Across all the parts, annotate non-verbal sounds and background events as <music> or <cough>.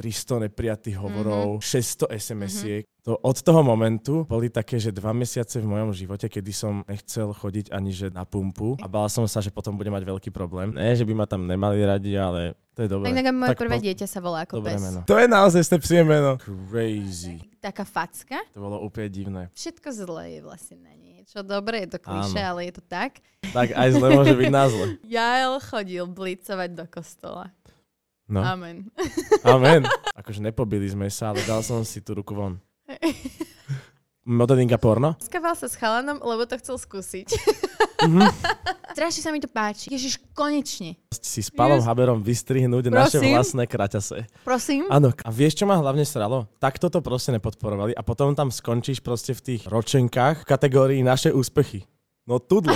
300 neprijatých hovorov, mm-hmm. 600 SMS-iek. Mm-hmm. To od toho momentu boli také, že dva mesiace v mojom živote, kedy som nechcel chodiť ani že na pumpu a bál som sa, že potom budem mať veľký problém. Nie, že by ma tam nemali radi, ale to je dobré. Tak moje Tak prvé po- dieťa sa volá ako Dobré pes. meno. To je naozaj stepsie meno. Crazy. Taká facka. To bolo úplne divné. Všetko zlé je vlastne na niečo. Dobre, je to klišé, ale je to tak. Tak aj zle môže byť na zle. <laughs> Jael chodil blicovať do kostola. No, Amen. <laughs> amen. Akože nepobili sme sa, ale dal som si tú ruku von. <laughs> Modeling a porno? Skával sa s chalanom, lebo to chcel skúsiť. Mhm. <laughs> Strašne sa mi to páči. Ježiš, konečne. Si s Palom Yes. Haberom vystrihnúť naše Prosím? vlastné kraťase. Prosím. Áno, a vieš, čo ma hlavne sralo? Takto to proste nepodporovali a potom tam skončíš proste v tých ročenkách v kategórii naše úspechy. No tudlo.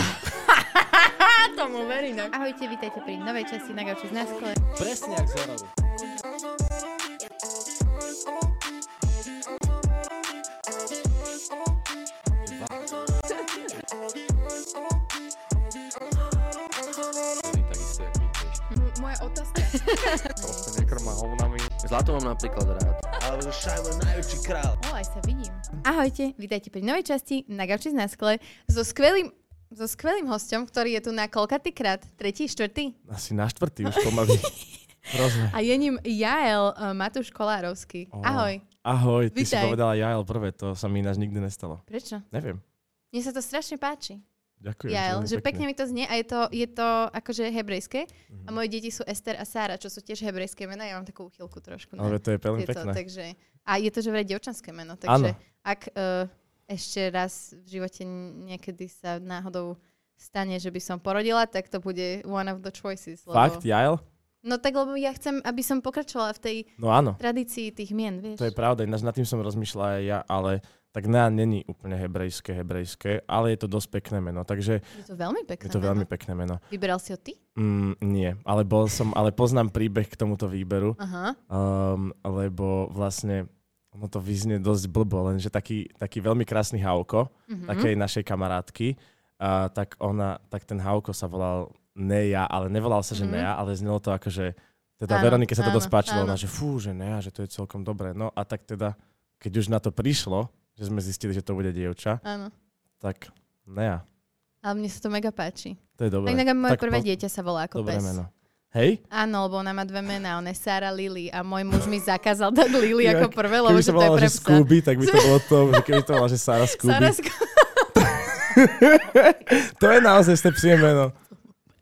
Verím. Ahojte, vítajte pri novej časti na Gauči z náskole. Presne my tiež. Moja otázka. Proste nekrma hovnami. Zlato mám napríklad rád. Ale že šajmo najväčší král. O, aj sa vidím. Ahojte, vítajte pri novej časti na Gauči z náskole so skvelým so skvelým hostom, ktorý je tu na koľkatý krát? Tretí, štvrtý? Asi na štvrtý už pomaly. <laughs> Rozme. A je ním Jael uh, Matúš Kolárovský. Ó. Ahoj. Ahoj, ty si Vítaj. povedala Jael prvé, to sa mi ináč nikdy nestalo. Prečo? Neviem. Mne sa to strašne páči. Ďakujem. Jael, že pekne mi to znie a je to, je to akože hebrejské. A moje deti sú Ester a Sára, čo sú tiež hebrejské mená. Ja mám takú úchylku trošku. Ale to je veľmi pekné. takže, a je to že vraj dievčanské meno, takže Áno. ak uh, ešte raz v živote niekedy sa náhodou stane, že by som porodila, tak to bude one of the choices. Lebo, Fakt, Jael? No tak, lebo ja chcem, aby som pokračovala v tej No áno, tradícii tých mien, vieš. to je pravda, ináč nad tým som rozmýšľal aj ja, ale tak Nea není úplne hebrejské, hebrejské, ale je to dosť pekné meno, takže Je to veľmi pekné je to meno. veľmi pekné meno. Vyberal si ho ty? Mm, nie, ale bol som, ale poznám príbeh k tomuto výberu, Aha. um, lebo vlastne ono to vyznie dosť blbo, lenže taký, taký veľmi krásny Hauko, Mhm. takej našej kamarátky, a tak ona, tak ten Hauko sa volal Neja, ale nevolal sa, že Mhm. Neja, ale znelo to ako, že teda Áno, Veronike sa to dosť páčilo, ona, že fú, že Neja, že to je celkom dobré. No a tak teda, keď už na to prišlo, že sme zistili, že to bude dievča, Áno. tak Neja, Ale mne sa to mega páči. to je dobré. Tak, moje Tak prvé po- dieťa sa volá ako Dobré pes. meno. Hej? Áno, lebo ona má dve mená. Ona je Sara Lily a môj muž mi zakázal dať Lily ako prvé, lebo že to je pre psa. Scooby, tak by to bolo to, že keby to volala, že Sara Scooby. Sara Sco- <laughs> to je naozaj stepsie meno.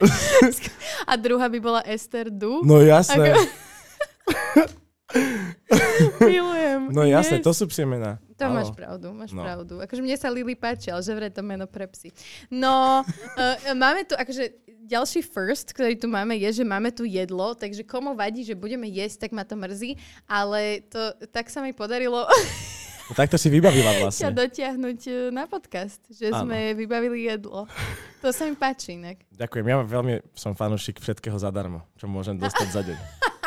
<laughs> a druhá by bola Esther Du. No jasné, <laughs> Milujem. No jasné, Yes. to sú psie mená. To Áno. máš pravdu, máš No. pravdu. Akože mne sa Lily páči, ale že vraj to meno pre psy. No, uh, <laughs> máme tu, akože ďalší first, ktorý tu máme, je, že máme tu jedlo, takže komu vadí, že budeme jesť, tak ma to mrzí, ale to tak sa mi podarilo No, tak to si vybavila <laughs> ťa vlastne. dotiahnuť eh, na podcast, že Áno. sme vybavili jedlo. To sa mi páči inak. Ďakujem, ja veľmi som fanúšik všetkého zadarmo, čo môžem dostať za deň. <laughs>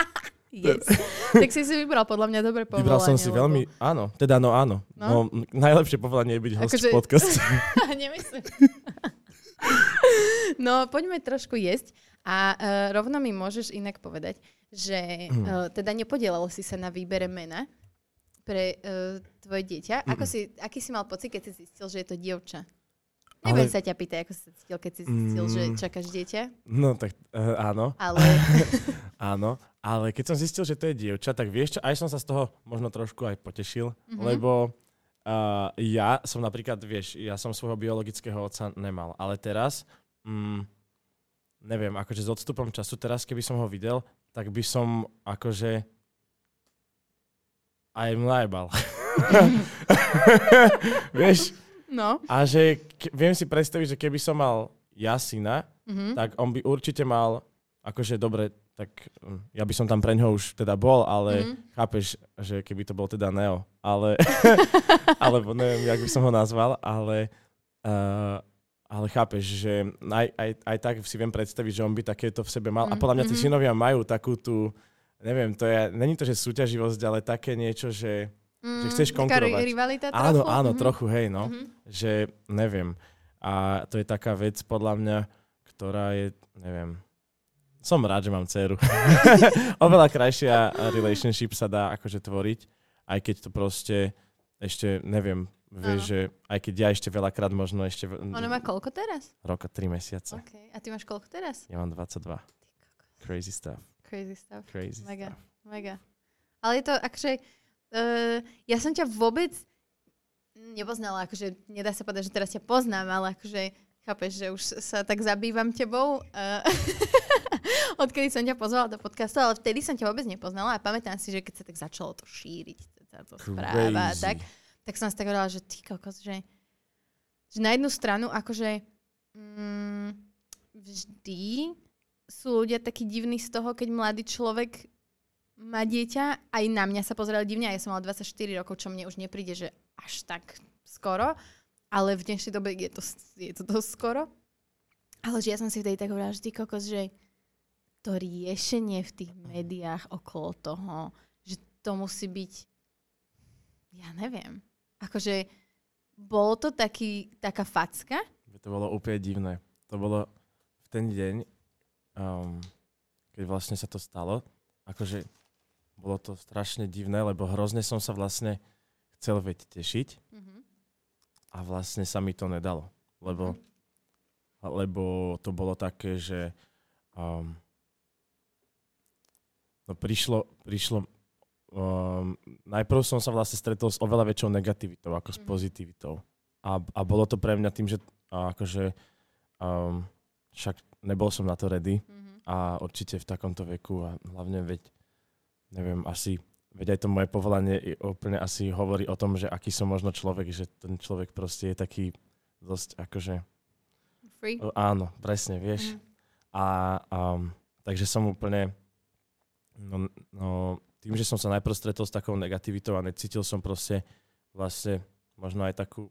Yes. <laughs> tak si si vybral podľa mňa dobré povolanie. Vybral som si lebo- veľmi, áno, teda no áno. No? No, najlepšie povolanie je byť host Akože- v podcaste. <laughs> Nemyslím. <laughs> no, poďme trošku jesť. A uh, rovno mi môžeš inak povedať, že uh, teda nepodielalo si sa na výbere mena pre uh, tvoje dieťa. Ako si, aký si mal pocit, keď si zistil, že je to dievča? Nebudem Ale- sa ťa pýtať, ako si sa cítil, keď si zistil, že Mm. čakáš dieťa, No tak uh, áno, ale áno. Ale keď som zistil, že to je dievča, tak vieš čo, aj som sa z toho možno trošku aj potešil, Mhm. lebo uh, ja som napríklad, vieš, ja som svojho biologického otca nemal, ale teraz, mm, neviem, akože s odstupom času, teraz keby som ho videl, tak by som akože aj mlajbal. <laughs> vieš, no. a že ke, viem si predstaviť, že keby som mal ja syna, Mhm. tak on by určite mal, akože dobre, tak hm, ja by som tam pre ňoho už teda bol, ale Mhm. chápeš, že keby to bol teda Neo, ale, <laughs> alebo neviem, jak by som ho nazval, ale, uh, ale chápeš, že aj, aj, aj tak si viem predstaviť, že on by takéto v sebe mal. A Mhm, podľa mňa tí mhm. synovia majú takú tú, neviem, to je, není to, že súťaživosť, ale také niečo, že Mm, chceš taká ri- konkurovať. rivalita áno, trochu? áno, Mhm. trochu, hej, no, Mhm. že neviem. A to je taká vec, podľa mňa, ktorá je, neviem, som rád, že mám dceru. <laughs> Oveľa krajšia relationship sa dá akože tvoriť, aj keď to proste ešte neviem, vieš, Áno. že aj keď ja ešte veľakrát možno ešte Ona má koľko teraz? roka, tri mesiace. OK. A ty máš koľko teraz? Ja mám 22. Ty kokos. Crazy stuff. Crazy stuff. Crazy Mega. stuff. Mega. Ale je to akože... Uh, ja som ťa vôbec nepoznala, akože nedá sa povedať, že teraz ťa poznám, ale akože chápeš, že už sa tak zabývam tebou. Uh, <laughs> <laughs> odkedy som ťa pozvala do podcastu, ale vtedy som ťa vôbec nepoznala a pamätám si, že keď sa tak začalo to šíriť, táto správa, tak, tak som si tak hovorila, že ty kokos, že, že na jednu stranu akože mm, vždy sú ľudia takí divní z toho, keď mladý človek má dieťa, aj na mňa sa pozerali divne, a ja som mala 24 rokov, čo mne už nepríde, že až tak skoro, ale v dnešnej dobe je to, je to dosť skoro. Ale že ja som si vtedy tak hovorila, že ty kokos, že to riešenie v tých médiách okolo toho, že to musí byť, ja neviem, akože bolo to taký, taká facka, To bolo úplne divné. To bolo v ten deň, um, keď vlastne sa to stalo, akože bolo to strašne divné, lebo hrozne som sa vlastne chcel veď tešiť Mhm. a vlastne sa mi to nedalo. Lebo, lebo to bolo také, že um, no prišlo, prišlo um, najprv som sa vlastne stretol s oveľa väčšou negativitou ako s Mhm. pozitivitou. A, a bolo to pre mňa tým, že a akože um, však nebol som na to ready Mhm. a určite v takomto veku a hlavne veď, neviem, asi, veď aj to moje povolanie úplne asi hovorí o tom, že aký som možno človek, že ten človek proste je taký dosť akože, Free. áno, presne, vieš. Mhm. A um, takže som úplne, no, no, tým, že som sa najprv stretol s takou negativitou a necítil som proste vlastne možno aj takú,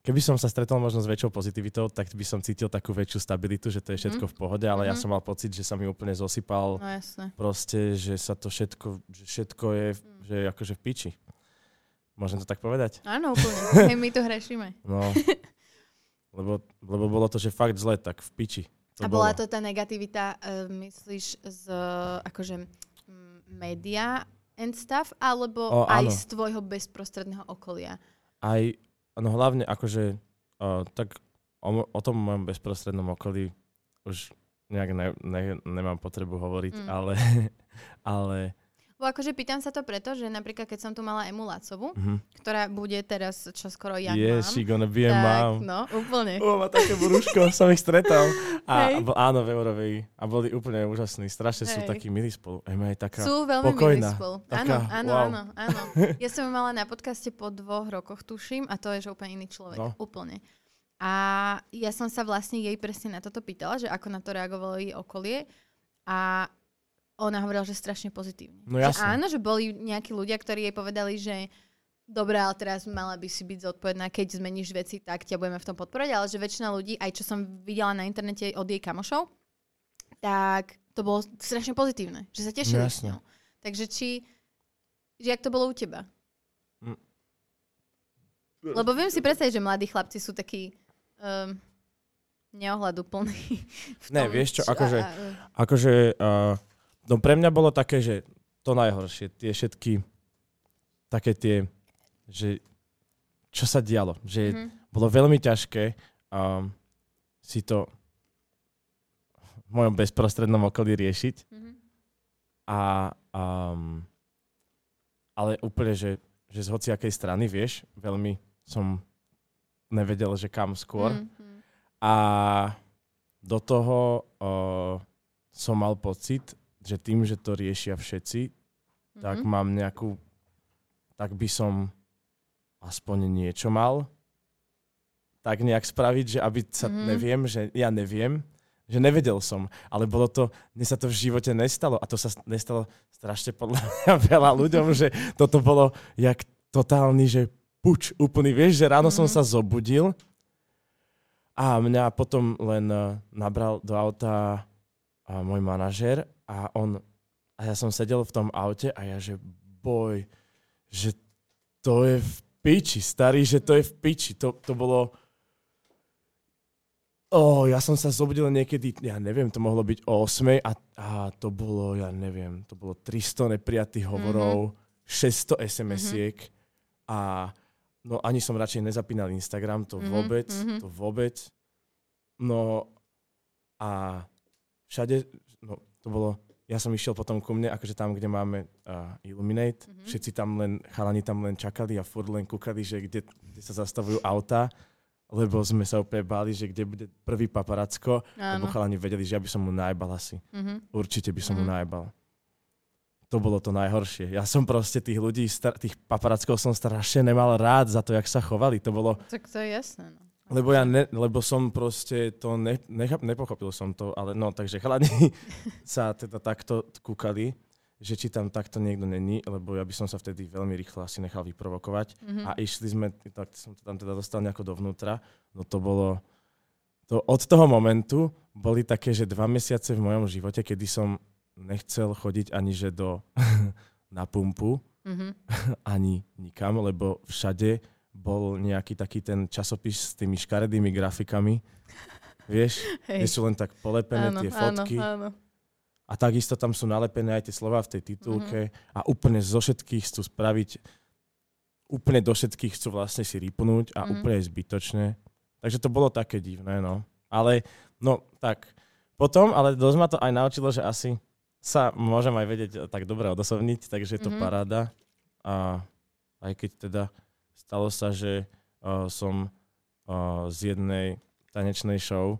keby som sa stretol možno s väčšou pozitivitou, tak by som cítil takú väčšiu stabilitu, že to je všetko Mhm. v pohode, ale ja Mhm. som mal pocit, že sa mi úplne zosypal No jasné. proste, že sa to všetko, že všetko je, Mm. že je akože v piči. Môžem to tak povedať? Áno, úplne. <laughs> Hej, my tu hrešíme. No. lebo, lebo bolo to, že fakt zle, tak v piči. To A bola bolo. to tá negativita, uh, myslíš, z akože mm, média and stuff, alebo O, aj áno. z tvojho bezprostredného okolia? Aj, no hlavne akože, uh, tak o, o tom mojom bezprostrednom okolí už nejak ne, ne, nemám potrebu hovoriť, Mm. ale, <laughs> ale Bo akože pýtam sa to preto, že napríklad keď som tu mala Emu Lacovu, mhm. ktorá bude teraz čo skoro jak yes, mám, she gonna be a tak, mom. no, úplne. O, má také brúško, <laughs> som ich stretol. A, Hej. a áno, v Eurovej. A boli úplne úžasní. Strašne sú Hej. takí milí spolu. Aj aj taká... Sú veľmi milí pokojná. spolu. Taká, áno, áno, wow. áno, áno. <laughs> Ja som ju mala na podcaste po dvoch rokoch, tuším, a to je že úplne iný človek. No. Úplne. A ja som sa vlastne jej presne na toto pýtala, že ako na to reagovalo jej okolie. A ona hovorila, že strašne pozitívne. No že jasné. áno, že boli nejakí ľudia, ktorí jej povedali, že Dobre, ale teraz mala by si byť zodpovedná, keď zmeníš veci, tak ťa budeme v tom podporovať, ale že väčšina ľudí, aj čo som videla na internete od jej kamošov, tak to bolo strašne pozitívne, že sa tešili No s ňou. Takže či, že jak to bolo u teba? Mm. Lebo viem si predstaviť, že mladí chlapci sú takí um, neohľaduplní. <laughs> Ne, vieš čo, akože- a- Akože, uh, no pre mňa bolo také, že to najhoršie, tie všetky, také tie, že čo sa dialo, že Mhm. bolo veľmi ťažké um, si to v mojom bezprostrednom okolí riešiť. Mhm. A, um, ale úplne, že, že z hociakej strany, vieš, veľmi som nevedel, že kam skôr. Mhm. A do toho uh, som mal pocit, že tým, že to riešia všetci, tak Mhm. mám nejakú, tak by som aspoň niečo mal tak nejak spraviť, že aby sa Mhm. neviem, že ja neviem, že nevedel som, ale bolo to, mne sa to v živote nestalo a to sa nestalo strašne podľa <laughs> mňa veľa ľuďom, že toto bolo jak totálny, že puč úplný, vieš, že ráno som Mhm. sa zobudil a mňa potom len eh, nabral do auta a môj manažer a on a ja som sedel v tom aute a ja, že boj, že to je v piči, starý, že to je v piči. To, to bolo... Oh, ja som sa zobudil niekedy, ja neviem, to mohlo byť o 8 a, a to bolo, ja neviem, to bolo 300 neprijatých hovorov, mm-hmm. 600 SMS-iek mm-hmm. a no ani som radšej nezapínal Instagram, to mm-hmm. vôbec, mm-hmm. to vôbec. No a všade, to bolo, ja som išiel potom ku mne, akože tam, kde máme uh, Illuminate, mm-hmm. všetci tam len, chalani tam len čakali a furt len kúkali, že kde, kde sa zastavujú auta lebo sme sa úplne báli, že kde bude prvý paparacko, Áno. lebo chalani vedeli, že ja by som mu najbal asi. Mm-hmm. Určite by som mm-hmm. mu mhm. najbal. To bolo to najhoršie. Ja som proste tých ľudí, star- tých paparackov som strašne nemal rád za to, jak sa chovali. To bolo... Tak to je jasné, no. Lebo ja ne, lebo som proste to ne, nechap, nepochopil som to, ale no, takže chalani <laughs> sa teda takto kúkali že či tam takto niekto není, lebo ja by som sa vtedy veľmi rýchlo asi nechal vyprovokovať. Mm-hmm. A išli sme, tak som to tam teda dostal nejako dovnútra, no to bolo, to od toho momentu boli také, že dva mesiace v mojom živote, kedy som nechcel chodiť ani že do <laughs> na pumpu, mm-hmm. <laughs> ani nikam, lebo všade bol nejaký taký ten časopis s tými škaredými grafikami. Vieš, Hej. kde sú len tak polepené áno, tie fotky. Áno, áno a takisto tam sú nalepené aj tie slova v tej titulke mm-hmm. a úplne zo všetkých chcú spraviť, úplne do všetkých chcú vlastne si rýpnúť a mm-hmm. úplne zbytočne. Takže to bolo také divné, no. Ale, no tak, potom, ale dosť ma to aj naučilo, že asi sa môžem aj vedieť tak dobre odosobniť, takže je to mm-hmm. paráda. A aj keď teda stalo sa, že uh, som uh, z jednej tanečnej show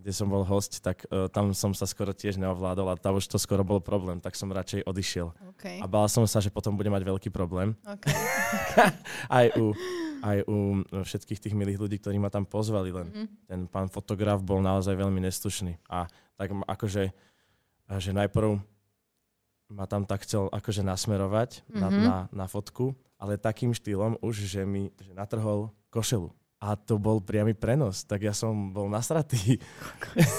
kde som bol host, tak uh, tam som sa skoro tiež neovládol a tam už to skoro bol problém, tak som radšej odišiel. Okay. A bál som sa, že potom bude mať veľký problém. Okay. <laughs> aj, u, aj u všetkých tých milých ľudí, ktorí ma tam pozvali, len mm-hmm. ten pán fotograf bol naozaj veľmi neslušný. A tak akože, že najprv ma tam tak chcel akože nasmerovať mm-hmm. na, mhm. na, na fotku, ale takým štýlom už, že mi že natrhol košelu a to bol priamy prenos, tak ja som bol nasratý.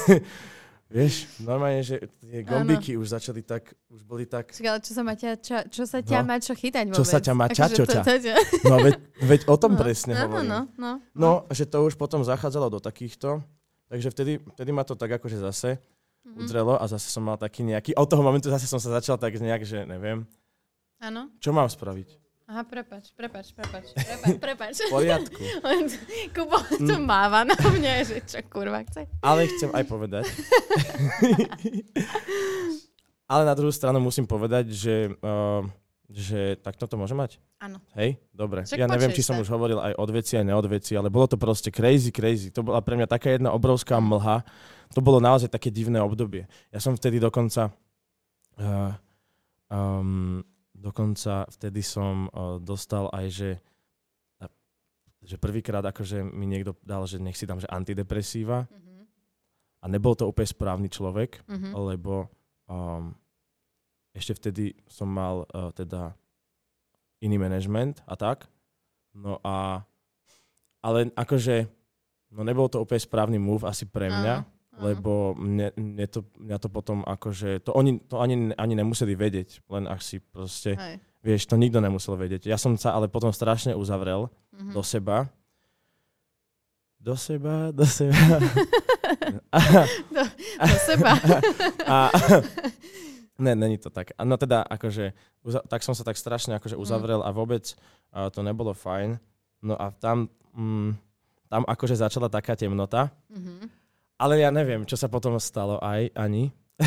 <laughs> Vieš, normálne, že tie gombiky už začali tak, už boli tak... Čiže, ale čo sa, ma ťa, čo, čo sa ťa no, má čo chytať vôbec? Čo sa ťa má ča, čo ťa. <laughs> No veď, veď o tom no, presne no, hovorím. No, no, no, no, že to už potom zachádzalo do takýchto, takže vtedy, vtedy ma to tak akože zase mm-hmm. udrelo a zase som mal taký nejaký, od toho momentu zase som sa začal tak nejak, že neviem, Áno. Čo mám spraviť? Aha, prepač, prepač, prepač, prepač, prepač. V poriadku. <laughs> Kubo to mm. máva na mňa, že čo kurva chce. Ale chcem aj povedať. <laughs> Ale na druhú stranu musím povedať, že, uh, že takto to môže mať? Áno. Hej, dobre. Však ja neviem, či som sa. už hovoril aj od veci, aj neod veci, ale bolo to proste crazy, crazy. To bola pre mňa taká jedna obrovská mlha. To bolo naozaj také divné obdobie. Ja som vtedy dokonca... Uh, um, Dokonca vtedy som uh, dostal aj, že, že prvýkrát akože mi niekto dal, že nech si dám, že antidepresíva. Mm-hmm. A nebol to úplne správny človek, mm-hmm. lebo um, ešte vtedy som mal uh, teda iný management a tak. No a ale akože no nebol to úplne správny move asi pre mňa, Aha lebo mne, mne to, mňa to potom akože, to oni to ani, ani nemuseli vedieť, len ak si proste, Hej. vieš, to nikto nemusel vedieť. Ja som sa ale potom strašne uzavrel mm-hmm. do seba. Do seba, do seba. <laughs> <laughs> do, do seba. a, <laughs> ne, není to tak. No teda, akože, uza, tak som sa tak strašne akože mhm. uzavrel mm. a vôbec uh, to nebolo fajn. No a tam, mm, tam akože začala taká temnota. Mm-hmm ale ja neviem, čo sa potom stalo aj ani. <laughs>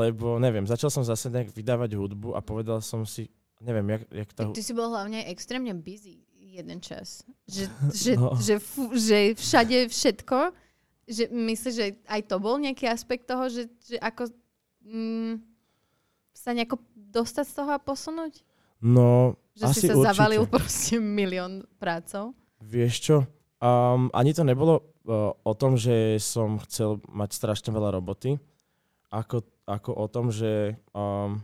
Lebo neviem, začal som zase nejak vydávať hudbu a povedal som si, neviem, jak, jak to... Ty si bol hlavne extrémne busy jeden čas. Že, <laughs> že, no. že, f- že všade všetko, že myslíš, že aj to bol nejaký aspekt toho, že, že ako mm, sa nejako dostať z toho a posunúť? No, že asi si sa určite. zavalil <laughs> proste milión prácov? Vieš čo, um, ani to nebolo o tom, že som chcel mať strašne veľa roboty, ako, ako o tom, že, um,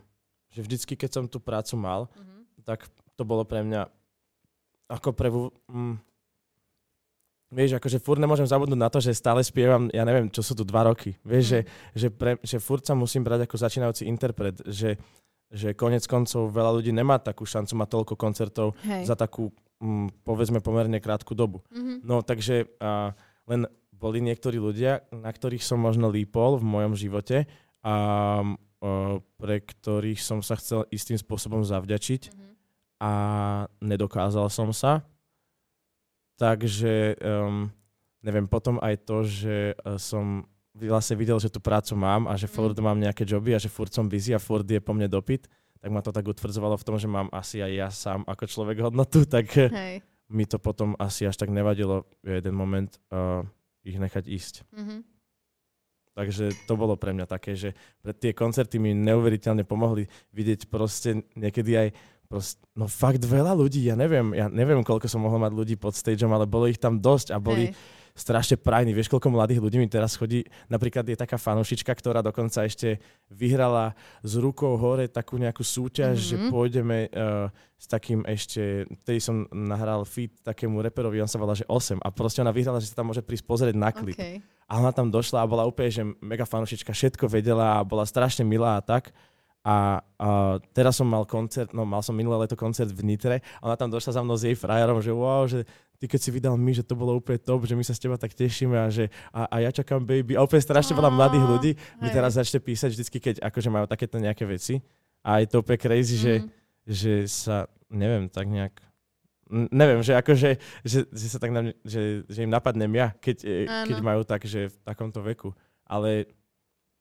že vždycky, keď som tú prácu mal, mm-hmm. tak to bolo pre mňa ako pre... Um, vieš, akože furt nemôžem zabudnúť na to, že stále spievam, ja neviem, čo sú tu dva roky. Vieš, mm. že, že, pre, že furt sa musím brať ako začínajúci interpret, že, že konec koncov veľa ľudí nemá takú šancu mať toľko koncertov Hej. za takú, um, povedzme, pomerne krátku dobu. Mm-hmm. No takže... Uh, len boli niektorí ľudia, na ktorých som možno lípol v mojom živote a uh, pre ktorých som sa chcel istým spôsobom zavďačiť Mhm. a nedokázal som sa. Takže um, neviem, potom aj to, že uh, som vlastne videl, že tú prácu mám a že Mm. furt mám nejaké joby a že furt som busy a furt je po mne dopyt, tak ma to tak utvrdzovalo v tom, že mám asi aj ja sám ako človek hodnotu, <laughs> tak eh, Hej. mi to potom asi až tak nevadilo v jeden moment uh, ich nechať ísť. Mhm. Takže to bolo pre mňa také, že pre tie koncerty mi neuveriteľne pomohli vidieť proste niekedy aj proste, no fakt veľa ľudí, ja neviem, ja neviem, koľko som mohol mať ľudí pod stageom, ale bolo ich tam dosť a boli Hej. Strašne prajní. Vieš, koľko mladých ľudí mi teraz chodí? Napríklad je taká fanúšička, ktorá dokonca ešte vyhrala s rukou hore takú nejakú súťaž, Mhm. že pôjdeme uh, s takým ešte, vtedy som nahral feat takému reperovi, on sa volá, že 8 a proste ona vyhrala, že sa tam môže prísť pozrieť na klip. Okay. A ona tam došla a bola úplne, že mega fanúšička, všetko vedela a bola strašne milá a tak. A, a teraz som mal koncert, no mal som minulé leto koncert v Nitre a ona tam došla za mnou s jej frajerom, že wow, že ty keď si vydal my, že to bolo úplne top, že my sa s teba tak tešíme a že a, a ja čakám baby. A úplne strašne veľa mladých ľudí mi teraz začne písať vždycky, keď akože majú takéto nejaké veci. A je to úplne crazy, že, Mhm. že sa, neviem, tak nejak neviem, že akože, že, že sa tak na mňa, že, že im napadnem ja, keď, e, keď majú tak, že v takomto veku. Ale,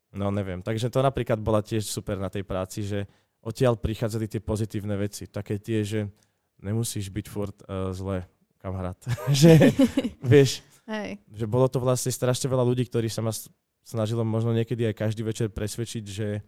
no neviem. Takže to napríklad bola tiež super na tej práci, že odtiaľ prichádzali tie pozitívne veci. Také tie, že nemusíš byť furt uh, zle, kamarát. <laughs> že, vieš, Hej. že bolo to vlastne strašne veľa ľudí, ktorí sa ma snažilo možno niekedy aj každý večer presvedčiť, že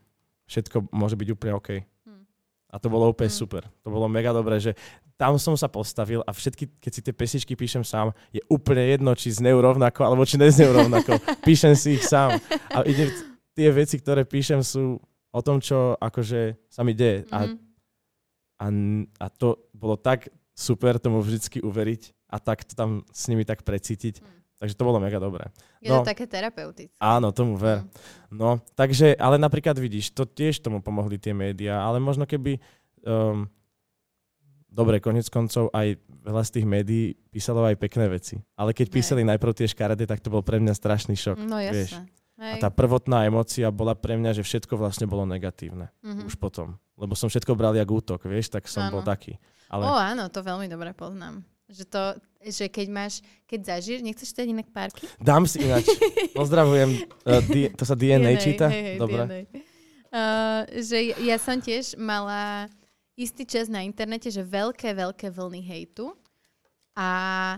všetko môže byť úplne OK. Hm. A to bolo úplne Hm. super. To bolo mega dobré, že tam som sa postavil a všetky, keď si tie pesničky píšem sám, je úplne jedno, či znejú rovnako, alebo či neznejú rovnako. <laughs> píšem si ich sám. A ide, tie veci, ktoré píšem, sú o tom, čo akože sa mi deje. A, Mhm. a, a to bolo tak super tomu vždycky uveriť a tak to tam s nimi tak precítiť. Hm. Takže to bolo mega dobré. Je No. to také terapeutické. Áno, tomu ver. Hm. No, takže, ale napríklad vidíš, to tiež tomu pomohli tie médiá, ale možno keby, um, dobre, konec koncov aj veľa z tých médií písalo aj pekné veci. Ale keď Hej. písali najprv tie škaredé, tak to bol pre mňa strašný šok. No vieš. jasné. A Hej. tá prvotná emócia bola pre mňa, že všetko vlastne bolo negatívne. Mhm. Už potom. Lebo som všetko bral jak útok, vieš, tak som Áno. bol taký. Ale O áno, to veľmi dobre poznám. Že to, že keď máš, keď zažiješ, nechceš dať inak párky? dám si ináč. <laughs> Pozdravujem. Uh, D- to sa DNA, číta? Hej, hej, Dobre. DNA. Uh, že ja som tiež mala istý čas na internete, že veľké, veľké vlny hejtu a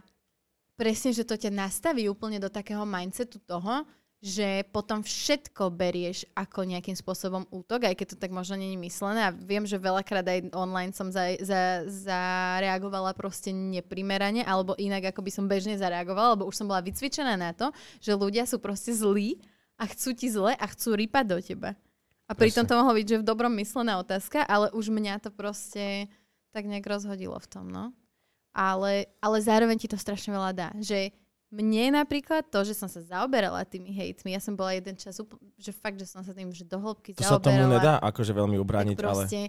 presne, že to ťa nastaví úplne do takého mindsetu toho, že potom všetko berieš ako nejakým spôsobom útok, aj keď to tak možno je myslené. A viem, že veľakrát aj online som za, za, zareagovala proste neprimerane, alebo inak, ako by som bežne zareagovala, lebo už som bola vycvičená na to, že ľudia sú proste zlí a chcú ti zle a chcú rýpať do teba. A pritom to mohlo byť, že v dobrom myslená otázka, ale už mňa to proste tak nejak rozhodilo v tom, no. Ale, ale zároveň ti to strašne veľa dá. Že mne napríklad to, že som sa zaoberala tými hejtmi, ja som bola jeden čas, úpl- že fakt, že som sa tým že do hĺbky To sa zaoberala. tomu nedá akože veľmi ubrániť, ale... proste,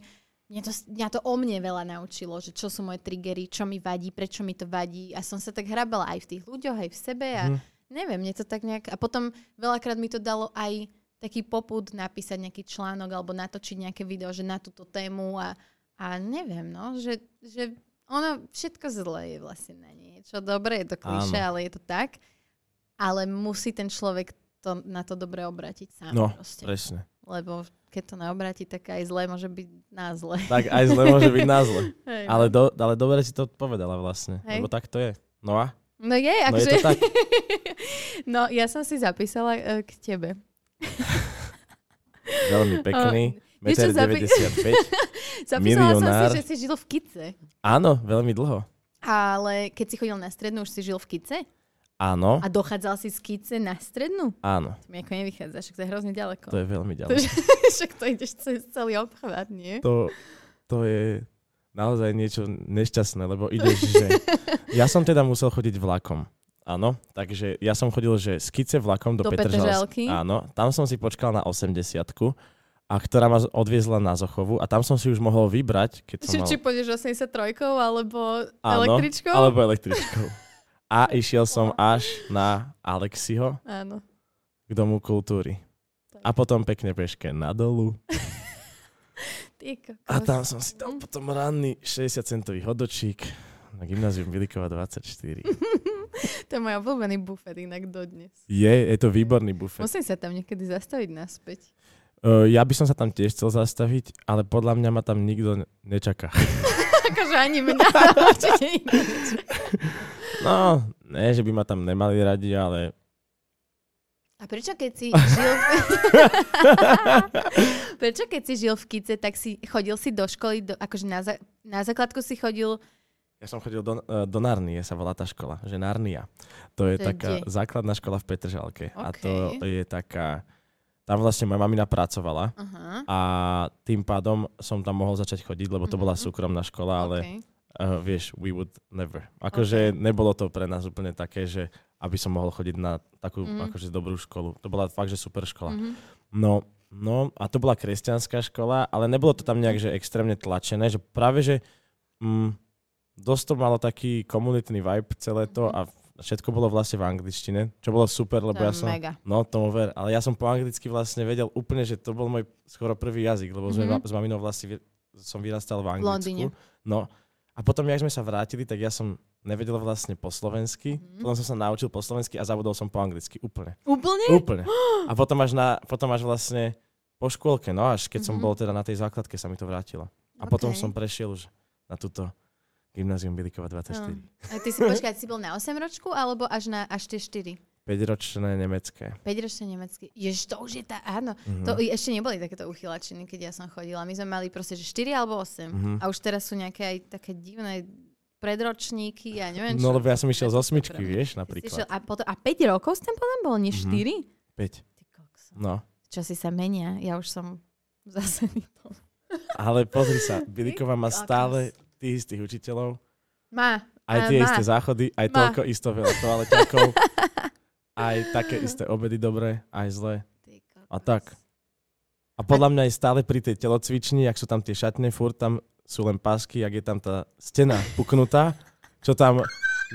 mňa to, mňa to o mne veľa naučilo, že čo sú moje triggery, čo mi vadí, prečo mi to vadí. A som sa tak hrabala aj v tých ľuďoch, aj v sebe a Mhm. neviem, mne to tak nejak... A potom veľakrát mi to dalo aj taký poput napísať nejaký článok alebo natočiť nejaké video, že na túto tému a, a neviem, no, že, že ono všetko zlé je vlastne na niečo dobré, je to klišé, ale je to tak. Ale musí ten človek to, na to dobre obratiť sám No, proste. presne. Lebo keď to neobráti, tak aj zlé môže byť na zle. Tak aj zle môže byť na zle. <laughs> Hej, Ale, do, ale dobre si to povedala vlastne. Hej. Lebo tak to je. No a? no je, No je to tak. <laughs> no ja som si zapísala uh, k tebe. Veľmi pekný. <laughs> vieš čo, 1,95 zapi- m. <laughs> Zapísala som si, že si žil v Kice. Áno, veľmi dlho. Ale keď si chodil na strednú, už si žil v Kice? Áno, A dochádzal si z Kice na strednú? áno. To mi ako nevychádza, však to je hrozne ďaleko. To je veľmi To, ďalej. <laughs> však to ideš cez celý obchvat, nie? To, to je naozaj niečo nešťastné, lebo ideš, že... <laughs> Ja som teda musel chodiť vlakom. Áno, takže ja som chodil, že z Kice vlakom do, Do. Petržalky. Áno, tam som si počkal na 80 a ktorá ma odviezla na Zochovu a tam som si už mohol vybrať, keď som mal... či pôjdeš 83 alebo Áno, električkou? Alebo električkou. A išiel som až na Alexiho, Áno. k Domu kultúry. A potom pekne peške nadolu. <laughs> A tam som si dal potom ranný 60 centový hodočík na gymnázium Bilikova 24. <laughs> To je môj obľúbený bufet inak dodnes. Je, je to výborný bufet. Musím sa tam niekedy zastaviť naspäť. Ja by som sa tam tiež chcel zastaviť, ale podľa mňa ma tam nikto ne- nečaká. <laughs> Akože ani mňa <laughs> určite. No, ne, že by ma tam nemali radi, ale A prečo keď si žil... <laughs> prečo keď si žil v Kice, tak si chodil si do školy, do, akože na, za, na základku si chodil... ja som chodil do, eh, do Narnie, sa volá tá škola, že Narnia. To je To je taká kde? základná škola v Petržalke. A to je taká... Tam vlastne moja mamina pracovala Aha. a tým pádom som tam mohol začať chodiť, lebo to bola Mhm. súkromná škola, ale Okay. uh, vieš, we would never. Akože Ok. nebolo to pre nás úplne také, že aby som mohol chodiť na takú Mm. akože dobrú školu. To bola fakt, že super škola. Mhm. No, no a to bola kresťanská škola, ale nebolo to tam nejak, že extrémne tlačené, že práve, že mm, dosť to malo taký komunitný vibe celé to a všetko bolo vlastne v angličtine, čo bolo super, lebo To ja som... mega. No, tomu ver, ale ja som po anglicky vlastne vedel úplne, že to bol môj skoro prvý jazyk, lebo sme Mhm. s maminou vlastne som vyrastal v V Londýne. Anglicku. No, a potom, jak sme sa vrátili, tak ja som nevedel vlastne po slovensky, Mhm. potom som sa naučil po slovensky a zabudol som po anglicky úplne. Úplne? Úplne. A potom až, na, potom až vlastne po škôlke, no až keď som Mhm. bol teda na tej základke, sa mi to vrátilo. A potom Ok. som prešiel už na túto gymnázium Bilikova 24. A ty si, počkaj, si bol na 8 ročku, alebo až na až tie 4? 5-ročné nemecké. 5 ročné nemecky. Ježiš, to už je tá, áno. Mhm. To ešte neboli takéto uchylačiny, keď ja som chodila. My sme mali proste, že 4 alebo 8. Mhm. A už teraz sú nejaké aj také divné predročníky a neviem čo. No lebo ja som išiel z osmičky, vieš, napríklad. išiel- A, potom, a 5 rokov si tam potom bol, nie Mhm. 4? 5. Ty kokso. No. Časy sa menia, ja už som zase... <laughs> Ale pozri sa, Bilikova má stále tých istých učiteľov, Má. aj tie má. isté záchody, aj Má. toľko isto veľa toaleťakov, <laughs> aj také isté obedy dobré, aj zlé. A tak. A podľa mňa aj stále pri tej telocvični, ak sú tam tie šatne, furt tam sú len pásky, ak je tam tá stena puknutá, čo tam,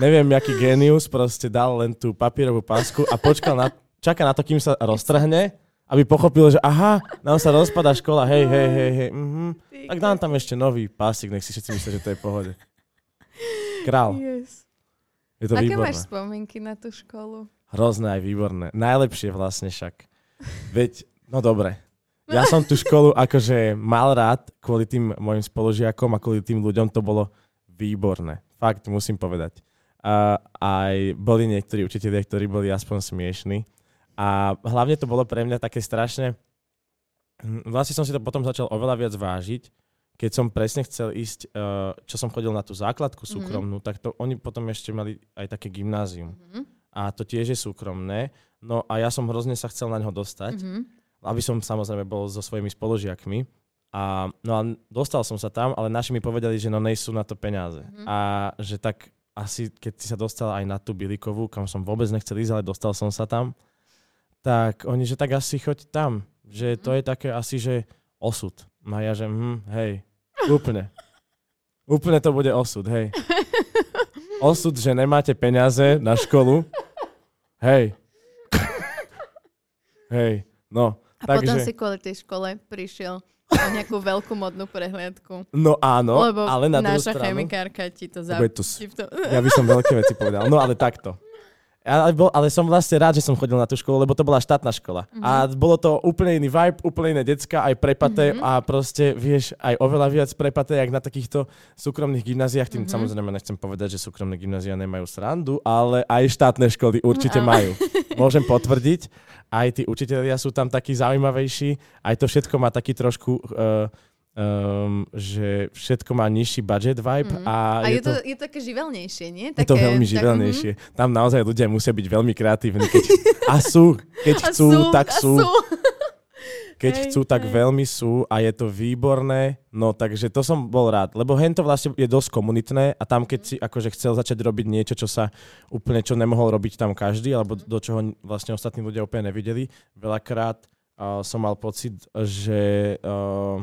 neviem, jaký genius proste dal len tú papierovú pásku a počkal na, čaká na to, kým sa roztrhne, aby pochopil, že aha, nám sa rozpada škola, hej, hej, hej, hej, mhm. Ty Tak dám tam ešte nový pásik, nech si všetci myslia, že to je v pohode. <laughs> Král, Yes. je to Aké výborné. máš spomienky na tú školu? Hrozné aj výborné. Najlepšie vlastne však. <laughs> Veď, no dobre. Ja som tú školu akože mal rád kvôli tým mojim spolužiakom a kvôli tým ľuďom to bolo výborné. Fakt, musím povedať. A aj boli niektorí učitelia, ktorí boli aspoň smiešní. A hlavne to bolo pre mňa také strašne... Hm, Vlastne som si to potom začal oveľa viac vážiť, keď som presne chcel ísť, eh, čo som chodil na tú základku súkromnú, tak to oni potom ešte mali aj také gymnázium Mhm. a to tiež je súkromné. No a ja som hrozne sa chcel na ňo dostať, Mhm. aby som samozrejme bol so svojimi spolužiakmi. A, no a dostal som sa tam, ale naši mi povedali, že no nejsú na to peniaze. Mhm. A že tak asi, keď si sa dostal aj na tú Bilikovú, kam som vôbec nechcel ísť, ale dostal som sa tam, tak oni, že tak asi choď tam. Že to je také asi, že osud. No a ja, že hm, hej, úplne. Úplne to bude osud, hej. <laughs> Osud, že nemáte peniaze na školu. Hej. <laughs> Hej, no. A potom Takže- si kvôli tej škole prišiel na nejakú veľkú modnú prehliadku. No áno, lebo ale na druhú naša stranu... chemikárka ti to za... Bude to s- ti v to- Ja by som veľké veci povedal. No ale takto. Ale, bol, ale som vlastne rád, že som chodil na tú školu, lebo to bola štátna škola. Mhm. A bolo to úplne iný vibe, úplne iné decka, aj prepaté Mhm. a proste, vieš, aj oveľa viac prepaté, jak na takýchto súkromných gymnáziách. Tým Mhm. samozrejme nechcem povedať, že súkromné gymnázia nemajú srandu, ale aj štátne školy určite Ale- majú. <laughs> Môžem potvrdiť. Aj tí učitelia sú tam takí zaujímavejší. Aj to všetko má taký trošku... Uh, um, že všetko má nižší budget vibe Mhm. a, A je to, je to také živelnejšie, nie? je to Také- veľmi tak- živelnejšie. Tam naozaj ľudia musia byť veľmi kreatívni. Keď, <laughs> a sú. Keď mhm. A chcú, tak a sú. Keď Hej, chcú, tak hej. veľmi sú a je to výborné. No takže to som bol rád, lebo hen to vlastne je dosť komunitné a tam keď si akože chcel začať robiť niečo, čo sa úplne, čo nemohol robiť tam každý, alebo do čoho vlastne ostatní ľudia úplne nevideli, veľakrát uh, som mal pocit, že uh,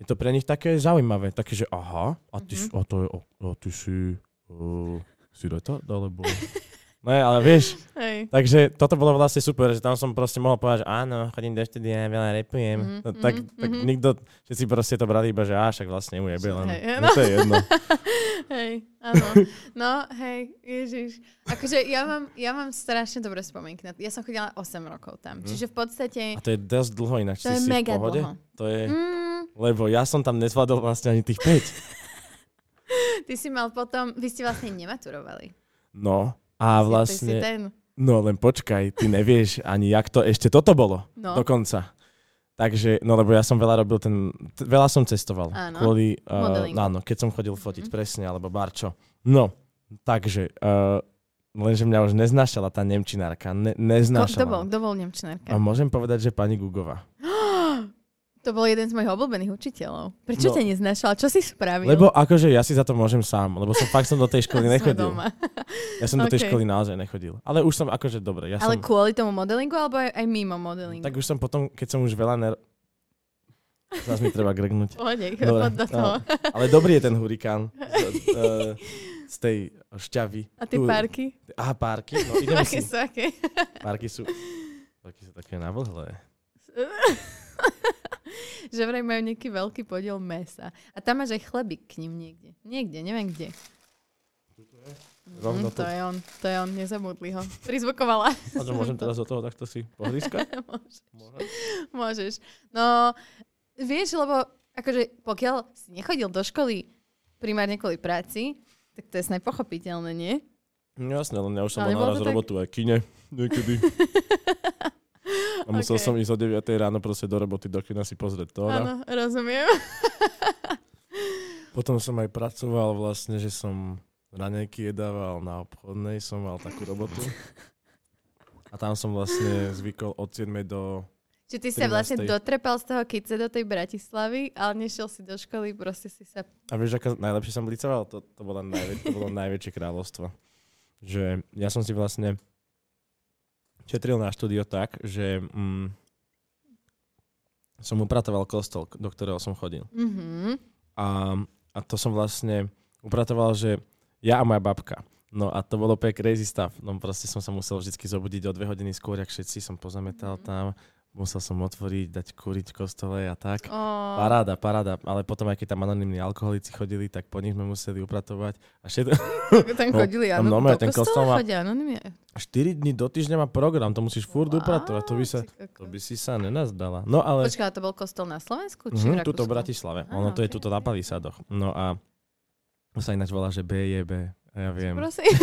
je to pre nich také zaujímavé. Také, že aha, a ty, Mhm. mm-hmm. a to je, a, a ty si... Uh, si retard, alebo... <laughs> Ne, ale vieš, Hej. takže toto bolo vlastne super, že tam som proste mohol povedať, že áno, chodím do štúdia, veľa repujem. Mhm, No, tak, mhm, tak mhm. nikto, všetci proste to brali iba, že á, však vlastne mu jebe len. Hej, No to je jedno. <laughs> Hej, áno. No, hej, ježiš. Akože ja mám, ja mám strašne dobré spomienky. Ja som chodila 8 rokov tam. Mhm. Čiže v podstate... A to je dosť dlho inak, To je si mega v pohode? dlho. To je, Mm, lebo ja som tam nezvládol vlastne ani tých 5. <laughs> ty si mal potom... Vy ste vlastne nematurovali. No, a si vlastne, ten... no len počkaj, ty nevieš ani, jak to ešte toto bolo. No. Dokonca. Takže, no lebo ja som veľa robil ten, t- veľa som cestoval. Áno. Kvôli, uh, áno, keď som chodil fotiť, Mhm. presne, alebo barčo. No, takže, uh, lenže mňa už neznášala tá nemčinárka. Ne, neznášala. kto bol? Kto bol Nemčinárka? A môžem povedať, že pani Gugová. <gasps> To bol jeden z mojich obľúbených učiteľov. Prečo No. ťa neznášal? Čo si spravil? Lebo akože ja si za to môžem sám, lebo som fakt som do tej školy <laughs> nechodil. Ja som do tej školy naozaj nechodil. Ale už som akože dobre. Ja Ale som, kvôli tomu modelingu, alebo aj, aj mimo modelingu? tak už som potom, keď som už veľa ner... Zas mi treba gregnúť. <laughs> Dobre, do toho. Ale dobrý je ten hurikán z, uh, <laughs> z tej šťavy. A tie párky? Aha, párky. No ideme Aké si. sú, aké? Párky sú, párky sú také navlhlé. <laughs> že vraj majú nejaký veľký podiel mesa. A tam máš aj chlebík k ním niekde. Niekde, neviem kde. Rovno Mm, to je on, to je on, nezabudli ho. Prizvukovala. A to môžem teraz do toho takto si pohrískať? <laughs> Môžeš. Môžeš. No, vieš, lebo akože pokiaľ si nechodil do školy primárne kvôli práci, tak to je snaj pochopiteľné, nie? No len ja už som Ale mal naraz tak- robotu aj kine. Niekedy. <laughs> A musel Ok. som ísť o 9 ráno proste do roboty do kina si pozrieť to. no. Áno, rozumiem. <laughs> Potom som aj pracoval vlastne, že som raňajky jedával na obchodnej, som mal takú robotu. A tam som vlastne zvykol od 7 do... Čiže ty sa vlastne 13. dotrepal z toho kice do tej Bratislavy, ale nešiel si do školy, proste si sa... A vieš, aká najlepšie som blicoval? To, to, bolo najväč- to bolo najväčšie kráľovstvo. Že ja som si vlastne šetril na štúdio tak, že mm, som upratoval kostol, do ktorého som chodil. Mhm. A, a to som vlastne upratoval, že ja a moja babka. No a to bolo úplne crazy stuff. No proste som sa musel vždy zobudiť o dve hodiny skôr, jak všetci som pozametal Mhm. tam. Musel som otvoriť, dať kuriť v kostole a tak. Ó, Paráda, paráda. Ale potom, aj keď tam anonimní alkoholici chodili, tak po nich sme museli upratovať. A všetko... Tam <laughs> No, chodili, tam áno, normálne do ten kostol má- chodia anonymne. 4 dní do týždňa má program, to musíš furt upratovať. To by sa, to by si sa nenazdala. No ale... Počkaj, to bol kostol na Slovensku? Či v Mhm, tuto v Bratislave. Á, ono to je tuto na Palisadoch. No a to sa ináč volá, že BJB. Ja viem. Prosím. <laughs>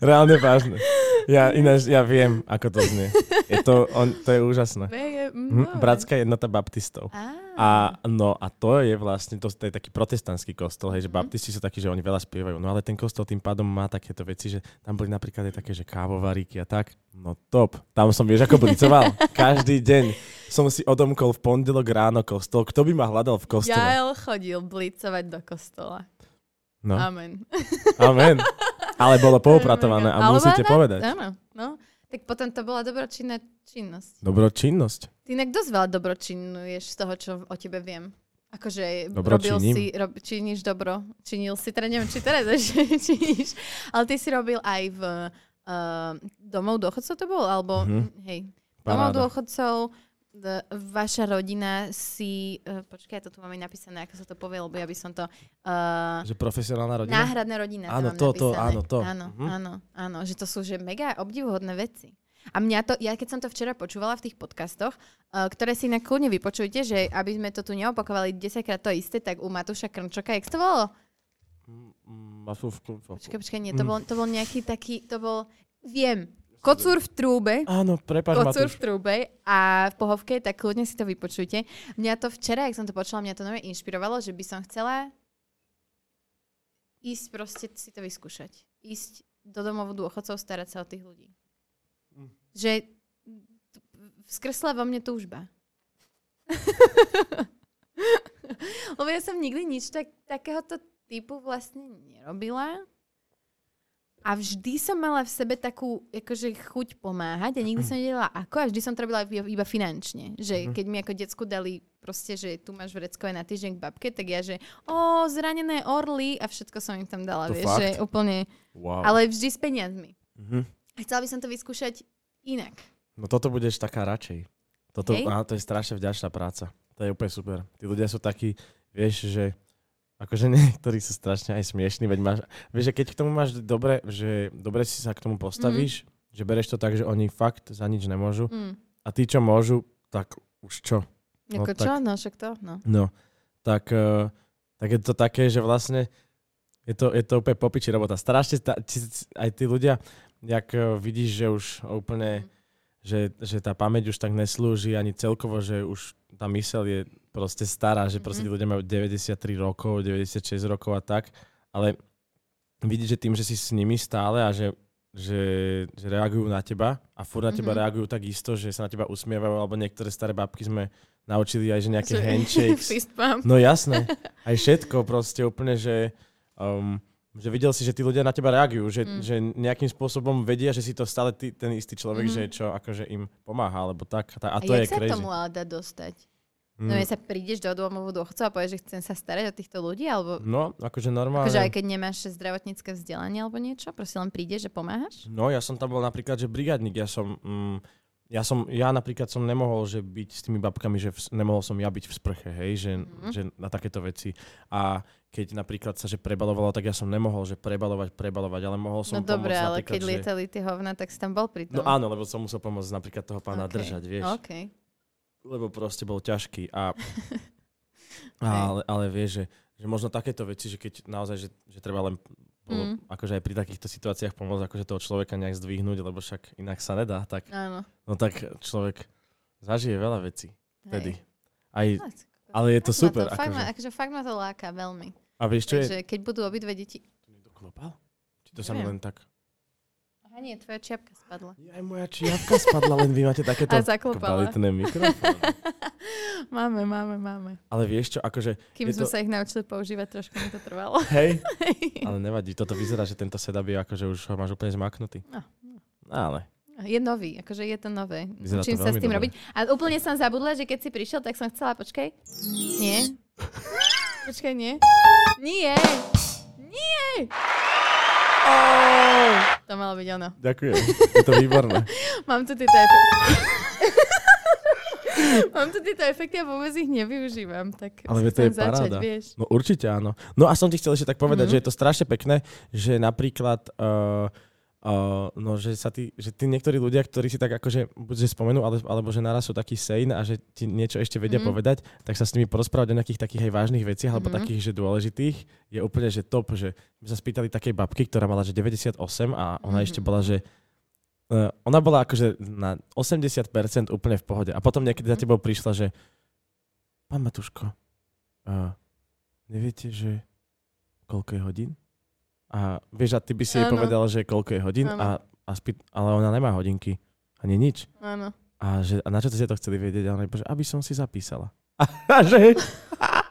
Reálne vážne. Ja ináč, ja viem, ako to znie. <laughs> Je to, on, to je úžasné. Dobre. Bratská jednota baptistov. Á. A no a to je vlastne, to, to je taký protestantský kostol, hej, že Mhm. baptisti sú takí, že oni veľa spievajú. No ale ten kostol tým pádom má takéto veci, že tam boli napríklad aj také, že kávovaríky a tak. No top. Tam som, vieš, ako blicoval. <laughs> Každý deň som si odomkol v pondelok ráno kostol. Kto by ma hľadal v kostole? Jael chodil blicovať do kostola. No, Amen. amen. <laughs> Ale bolo poupratované a Ale musíte povedať. Áno, no. Tak potom to bola dobročinná činnosť. Dobročinnosť. Ty inak dosť veľa dobročinuješ z toho, čo o tebe viem. Akože robil si, rob, činíš dobro, činil si, teda neviem, či teraz ešte <laughs> činíš, ale ty si robil aj v uh, domov dôchodcov to bol, alebo Mhm. hej, domov Paráda. dôchodcov, vaša rodina si, uh, počkaj, ja to tu máme napísané, ako sa to povie, lebo ja by som to... Uh, Že profesionálna rodina? Náhradná rodina. Áno, to, to, napísané. áno, to. Áno, Mhm. áno, áno, že to sú že mega obdivuhodné veci. A mňa to, ja keď som to včera počúvala v tých podcastoch, uh, ktoré si na kľudne vypočujte, že aby sme to tu neopakovali 10 krát to isté, tak u Matúša Krnčoka, jak to volalo? Mm, mm. Počkaj, počkaj, nie, to Mm. bol, to bol nejaký taký, to bol, viem, kocúr v trúbe, Áno, prepáč, kocúr v Matúš. trúbe a v pohovke, tak kľudne si to vypočujte. Mňa to včera, jak som to počula, mňa to nové inšpirovalo, že by som chcela ísť proste si to vyskúšať. Ísť do domovu dôchodcov, starať sa o tých ľudí. Mm. Že vzkrsla vo mne túžba. <laughs> Lebo ja som nikdy nič tak, takéhoto typu vlastne nerobila. A vždy som mala v sebe takú akože chuť pomáhať a nikdy som nevedela ako a vždy som to robila iba, finančne. Že Mhm. keď mi ako decku dali proste, že tu máš vreckové na týždeň k babke, tak ja, že o, zranené orly a všetko som im tam dala, To vieš, fakt? že úplne, Wow. ale vždy s peniazmi. A chcela by som to vyskúšať inak. No toto budeš taká radšej. Toto, Hej? á, to je strašne vďačná práca. To je úplne super. Tí ľudia sú takí, vieš, že akože niektorí sú strašne aj smiešní, veď máš, vieš, že keď k tomu máš dobre, že dobre si sa k tomu postavíš, že bereš to tak, že oni fakt za nič nemôžu Mm. a tí, čo môžu, tak už čo? No Ako tak- čo? No však to, no. No, tak, uh, tak je to také, že vlastne je to, je to úplne popiči robota. Strašne, či, aj tí ľudia, jak uh, vidíš, že už úplne, že, že tá pamäť už tak neslúži ani celkovo, že už tá myseľ je proste stará, že proste Mhm. ľudia majú 93 rokov, 96 rokov a tak, ale vidíš, že tým, že si s nimi stále a že že, že reagujú na teba a furt na teba Mhm. reagujú tak isto, že sa na teba usmievajú, alebo niektoré staré babky sme naučili aj, že nejaké Že- <laughs> handshakes. No jasné. Aj všetko proste úplne, že, um, že videl si, že tí ľudia na teba reagujú, že, Mm. že nejakým spôsobom vedia, že si to stále ty, ten istý človek, Mhm. že čo akože im pomáha, alebo tak. A, a A, to je jak sa crazy. tomu ale dá dostať? Mm. No, ja sa prídeš do domovu dôchodcov a povieš, že chcem sa starať o týchto ľudí, alebo No, akože normálne. akože aj keď nemáš zdravotnícke vzdelanie alebo niečo, proste len prídeš, že pomáhaš? No, ja som tam bol napríklad, že brigadník, ja som... Mm, ja som, ja napríklad som nemohol, že byť s tými babkami, že v, nemohol som ja byť v sprche, hej, že, Mhm. že na takéto veci. A keď napríklad sa, že prebalovalo, tak ja som nemohol, že prebalovať, prebalovať, ale mohol som No dobre, ale keď že... lietali tie hovna, tak si tam bol pri tom. No áno, lebo som musel pomôcť napríklad toho pána Ok. držať, vieš. OK. Lebo proste bol ťažký. A, <laughs> a ale, ale vieš, že, že možno takéto veci, že keď naozaj, že, že treba len bolo, Mm. akože aj pri takýchto situáciách pomôcť akože toho človeka nejak zdvihnúť, lebo však inak sa nedá, tak Áno. no tak človek zažije veľa vecí vtedy. Aj, No, ale je to fakt super. To, fakt, ma, Akože. akože fakt ma to láka veľmi. A vieš, čo je? Takže keď budú obidve deti... To niekto klopal? Či to sa mi len Neviem. tak... Aha, nie, tvoja čiapka spadla. Aj moja čiapka spadla, len vy máte takéto A zaklopala. kvalitné mikrofóny. <laughs> máme, máme, máme. Ale vieš čo, akože, Kým sme to- sa ich naučili používať, trošku mi to trvalo. <laughs> hej, ale nevadí, toto vyzerá, že tento setup je akože už ho máš úplne zmaknutý. No, Ale, Je nový, akože je to nové. Vyzerá to Učím sa s tým dobre. robiť. A úplne som zabudla, že keď si prišiel, tak som chcela, počkaj. Nie. <laughs> Počkaj, nie. Nie. Nie. To malo byť ono. ďakujem, je to výborné. <laughs> Mám tu tieto efekty. <laughs> Mám tu tieto efekty a vôbec ich nevyužívam. Tak Ale to je začať, paráda. vieš. No určite áno. No a som ti chcel ešte tak povedať, Mhm. že je to strašne pekné, že napríklad uh, uh, no, že, sa tí, že tí niektorí ľudia, ktorí si tak akože buď že spomenú, ale, alebo že naraz sú takí sane a že ti niečo ešte vedia Mhm. povedať, tak sa s nimi porozprávať o nejakých takých aj vážnych veciach, alebo Mhm. takých, že dôležitých, je úplne, že top, že my sa spýtali takej babky, ktorá mala, že 98 a ona Mhm. ešte bola, že uh, ona bola akože na 80% úplne v pohode. A potom niekedy za Mhm. tebou prišla, že pán Matuško, uh, neviete, že koľko je hodín? A vieš, a ty by si jej Áno. povedal, že koľko je hodín, a, a spýt, ale ona nemá hodinky. Ani nič. Áno. A, že, a na čo ste to chceli vedieť? A ona že aby som si zapísala. A <laughs> že,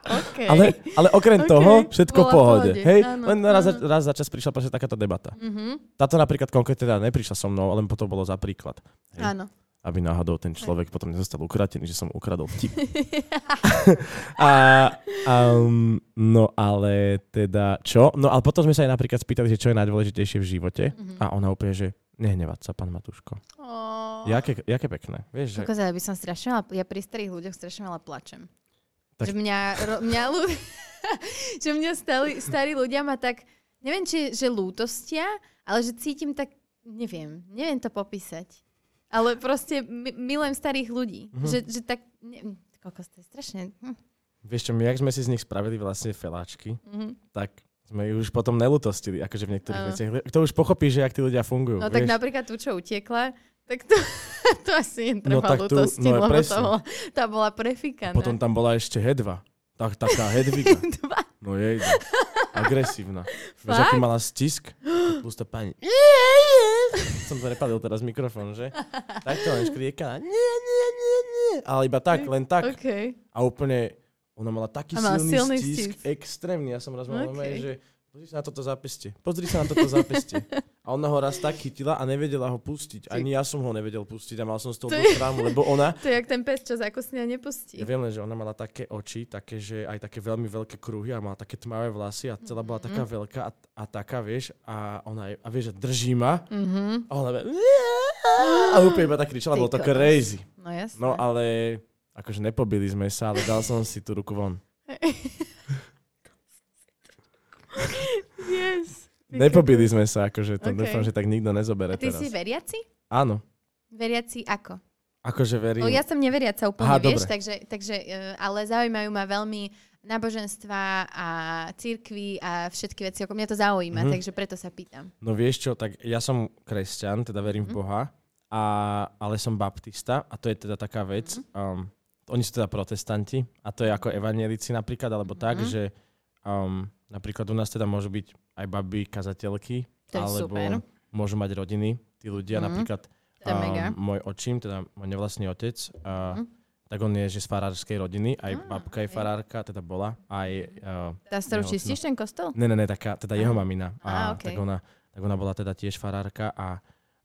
Okay. ale, ale okrem Ok, toho, všetko v bola v pohode. pohode, Hej? áno, Len raz, za, áno. raz za čas prišla proste takáto debata. Mhm. Táto napríklad konkrétne teda neprišla so mnou, len potom bolo za príklad. Hej. Áno. Aby náhodou ten človek potom nezostal ukratený, že som ukradol vtip. <laughs> A, um, no ale teda čo? No ale potom sme sa aj napríklad spýtali, že čo je najdôležitejšie v živote. Mhm. A ona úplne, že nehnevať sa, pán Matúško. Oh. Jaké, jaké pekné. Vieš, že... Ja by som strašne veľa, ja pri starých ľuďoch strašne veľa plačem. Tak- Že mňa, ro, mňa <laughs> že mňa starí, starí ľudia ma tak, neviem, či že lútostia, ale že cítim tak, neviem, neviem to popísať. Ale proste mi, milujem starých ľudí. Mhm. Že, že tak, ne, kokos, to je strašne, hm, Vieš čo, my, jak sme si z nich spravili vlastne feláčky, mhm. tak sme ju už potom nelutostili, akože v niektorých Áno. veciach. To už pochopí, že jak tí ľudia fungujú. No tak vieš? napríklad tú, čo utekla, tak to, <laughs> to asi No netreba tak tu- lútostiť, no lebo to bola, tá bola prefikaná. Potom tam bola ešte Hedva. Tak, taká Hedviga. <laughs> Dva. No jej, agresívna. <laughs> Vieš, aký mala stisk? Plus tá pani. <gasps> Som to nepalil teraz mikrofón, že? Tak to len škrieka. Nie, nie, nie, nie. Ale iba tak, len tak. OK. A úplne, ona mala taký A mala silný, silný stisk, stisk. extrémny. Ja som raz mal OK. okay. že pozri sa na toto zápeste. Pozri sa na toto zápeste. A ona ho raz tak chytila a nevedela ho pustiť. Ani ja som ho nevedel pustiť a mal som z toho To dosť lebo ona... <laughs> To je jak ten pes, čo zakosne a nepustí. Ja viem len, že ona mala také oči, také, že aj také veľmi veľké kruhy a mala také tmavé vlasy a celá bola taká veľká a, a taká, vieš, a ona, a vieš, že drží ma Mhm. a ona vie, <gasps> a úplne iba tak kričala, bolo to crazy. No jasné. No ale akože nepobili sme sa, ale dal som si tú ruku von. <laughs> <laughs> yes. Nepobili sme sa, akože to Ok. dúfam, že tak nikto A nezobere ty teraz. si veriaci? Áno, Veriaci ako? akože verím. No ja som neveriaca úplne, Aha, vieš, dobre. takže, takže, eh, ale zaujímajú ma veľmi náboženstva a církvy a všetky veci, ako mňa to zaujíma, Mhm. takže preto sa pýtam. No vieš čo, tak ja som kresťan, teda verím Mhm. v Boha, a, ale som baptista a to je teda taká vec. Mhm. Um, oni sú teda protestanti a to je ako evanielici napríklad, alebo tak, Mhm. že um, napríklad u nás teda môžu byť aj baby, kazateľky, To alebo super. môžu mať rodiny, tí ľudia, Mhm. napríklad To je mega. môj očím, teda môj nevlastný otec, uh, Mhm. tak on je že z farárskej rodiny, aj Á, babka je farárka, teda bola, aj uh, Tá, s ktorou jeho čistíš ten kostol? Ne, ne, ne, taká, teda jeho Aha. mamina. A okej. tak, ona, tak ona bola teda tiež farárka a,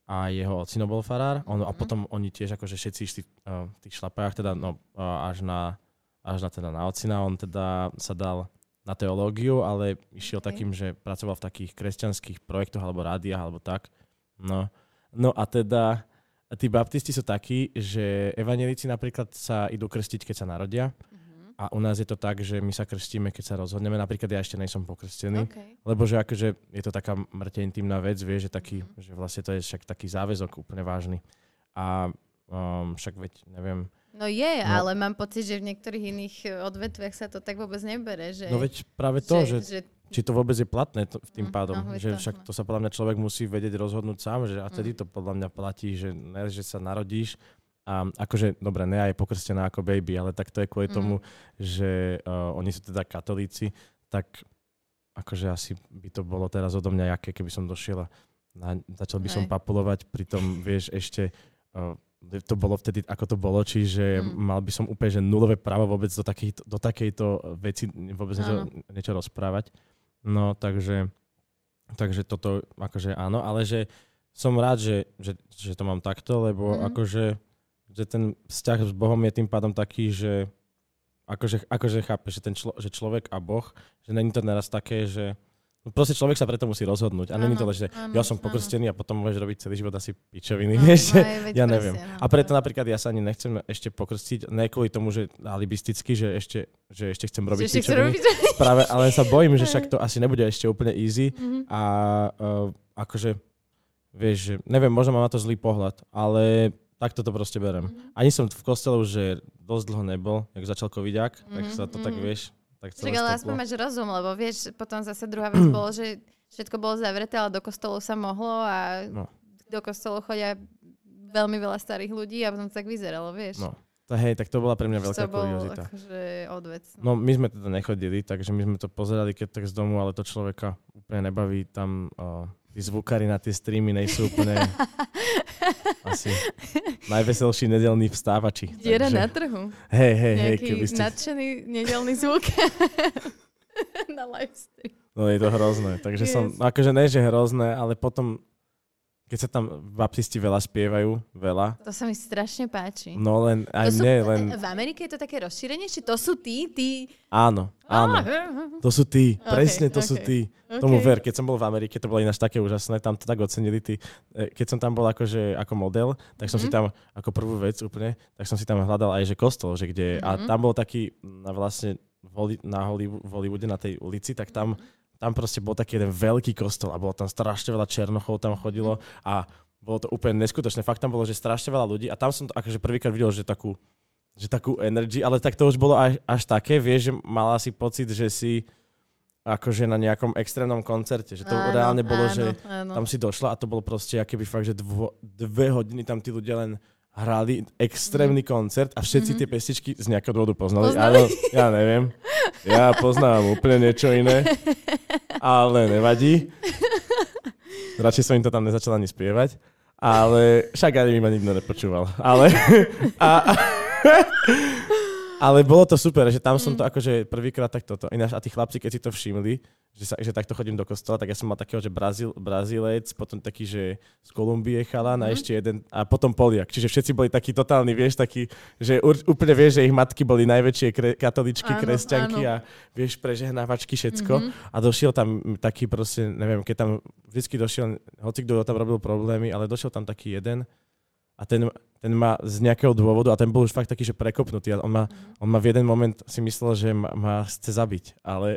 a jeho ocino bol farár. On, A Mhm. potom oni tiež akože všetci išli uh, v tých šlapajách, teda no, uh, až na, až na, teda na ocina. On teda sa dal na teológiu, ale išiel Okej. takým, že pracoval v takých kresťanských projektoch alebo rádiách alebo tak. No, no a teda tí baptisti sú takí, že evanelici napríklad sa idú krstiť, keď sa narodia. Mhm. A u nás je to tak, že my sa krstíme, keď sa rozhodneme. Napríklad ja ešte nejsom pokrstený. Okay. Lebo že akože je to taká mŕte intimná vec, vie, že, taký, Mhm. že vlastne to je však taký záväzok úplne vážny. A um, však veď, neviem, No je, No. ale mám pocit, že v niektorých iných eh, odvetviach sa to tak vôbec nebere. Že, no veď práve to, že, že, či to vôbec je platné to, tým Mm, pádom, no, že to, však no. to sa podľa mňa človek musí vedieť rozhodnúť sám, že a tedy Mm. to podľa mňa platí, že ne, že sa narodíš a akože, dobre, ne aj pokrstená ako baby, ale tak to je kvôli Mm. tomu, že uh, oni sú teda katolíci, tak akože asi by to bolo teraz odo mňa jaké, keby som došiel a na, začal by som Hej. papulovať, pritom vieš ešte uh, to bolo vtedy, ako to bolo, čiže Mm. mal by som úplne že nulové právo vôbec do, takejto, do takejto veci vôbec niečo, niečo rozprávať. No, takže, takže toto akože áno, ale že som rád, že, že, že to mám takto, lebo Mhm. akože že ten vzťah s Bohom je tým pádom taký, že akože, akože chápe, že, ten člo, že človek a Boh, že není to naraz také, že proste človek sa preto musí rozhodnúť. A není to že áno, ja som áno. pokrstený a potom môžeš robiť celý život asi pičoviny, No, <laughs> vieš, no, ja presne, neviem. no. A preto napríklad ja sa ani nechcem ešte pokrstiť, ne kvôli tomu, že alibisticky, že ešte, že ešte chcem robiť Že pičoviny. robiť... Práve, ale sa bojím, že však to <laughs> asi nebude ešte úplne easy Mhm. a uh, akože, vieš, že, neviem, možno mám na to zlý pohľad, ale takto to proste berem. Mhm. Ani som v kostele už že dosť dlho nebol, jak začal covidiak, tak Mhm, sa to tak, mhm. vieš, tak Však ale aspoň máš rozum, lebo vieš, potom zase druhá vec bolo, že všetko bolo zavreté, ale do kostolu sa mohlo a No. do kostolu chodia veľmi veľa starých ľudí a potom to tak vyzeralo, vieš. No, to, hej, tak to bola pre mňa veľká to bol kuriozita. akože odvec. No my sme teda nechodili, takže my sme to pozerali keď tak z domu, ale to človeka úplne nebaví. Tam uh, tí zvukári na tie streamy nejsú úplne <laughs> asi najveselší nedelní vstávači. Diera takže, na trhu. Hej, hej, hej, keby ste... nadšený nedelný zvuk <laughs> na livestream. No je to hrozné. Takže som, Yes. akože ne, že hrozné, ale potom, keď sa tam baptisti veľa spievajú, veľa, To sa mi strašne páči. no len aj to sú, mne, len V Amerike je to také rozšírenejšie? To sú tí, tí... áno, áno. Á, To sú tí, Ok, presne to sú ok. tí. ok. Tomu ver, keď som bol v Amerike, to bolo ináč také úžasné, tam to tak ocenili tí. e, Keď som tam bol akože ako model, tak som si Mhm. tam, ako prvú vec úplne, tak som si tam hľadal aj že kostol, že kde, a Mhm. tam bol taký na vlastne na Hollywoode, na tej ulici, tak tam, tam proste bol taký jeden veľký kostol a bolo tam strašne veľa černochov tam chodilo a bolo to úplne neskutočné. Fakt tam bolo, že strašne veľa ľudí a tam som to akože prvýkrát videl, že takú, že takú energy, ale tak to už bolo až, až také, vieš, že mala si pocit, že si akože na nejakom extrémnom koncerte, že to Áno, reálne bolo, áno, že áno. tam si došla a to bolo proste akéby fakt, že dvo, dve hodiny tam tí ľudia len hrali extrémny koncert a všetci Mhm. tie pestičky z nejakého dôvodu poznali. Poznali? Áno, ja neviem. Ja poznám úplne niečo iné, ale nevadí. Radšej som im to tam nezačal ani spievať. Ale však ani mi ma nikto nepočúval. Ale, a, ale bolo to super, že tam som to akože prvýkrát tak toto. Ináč a tí chlapci, keď si to všimli, že, sa, že takto chodím do kostola, tak ja som mal takého, že Brazil, Brazilec, potom taký, že z Kolumbie chalan a Mhm. ešte jeden, a potom Poliak. Čiže všetci boli takí totálni, vieš, takí, že ur, úplne vieš, že ich matky boli najväčšie kre, katoličky, Áno, kresťanky áno. a vieš, prežehnávačky, všetko. Mhm. A došiel tam taký proste, neviem, keď tam vždycky došiel, hoci kto tam robil problémy, ale došiel tam taký jeden a ten, ten ma z nejakého dôvodu, a ten bol už fakt taký, že prekopnutý. A on ma, on ma v jeden moment si myslel, že ma, ma chce zabiť. Ale,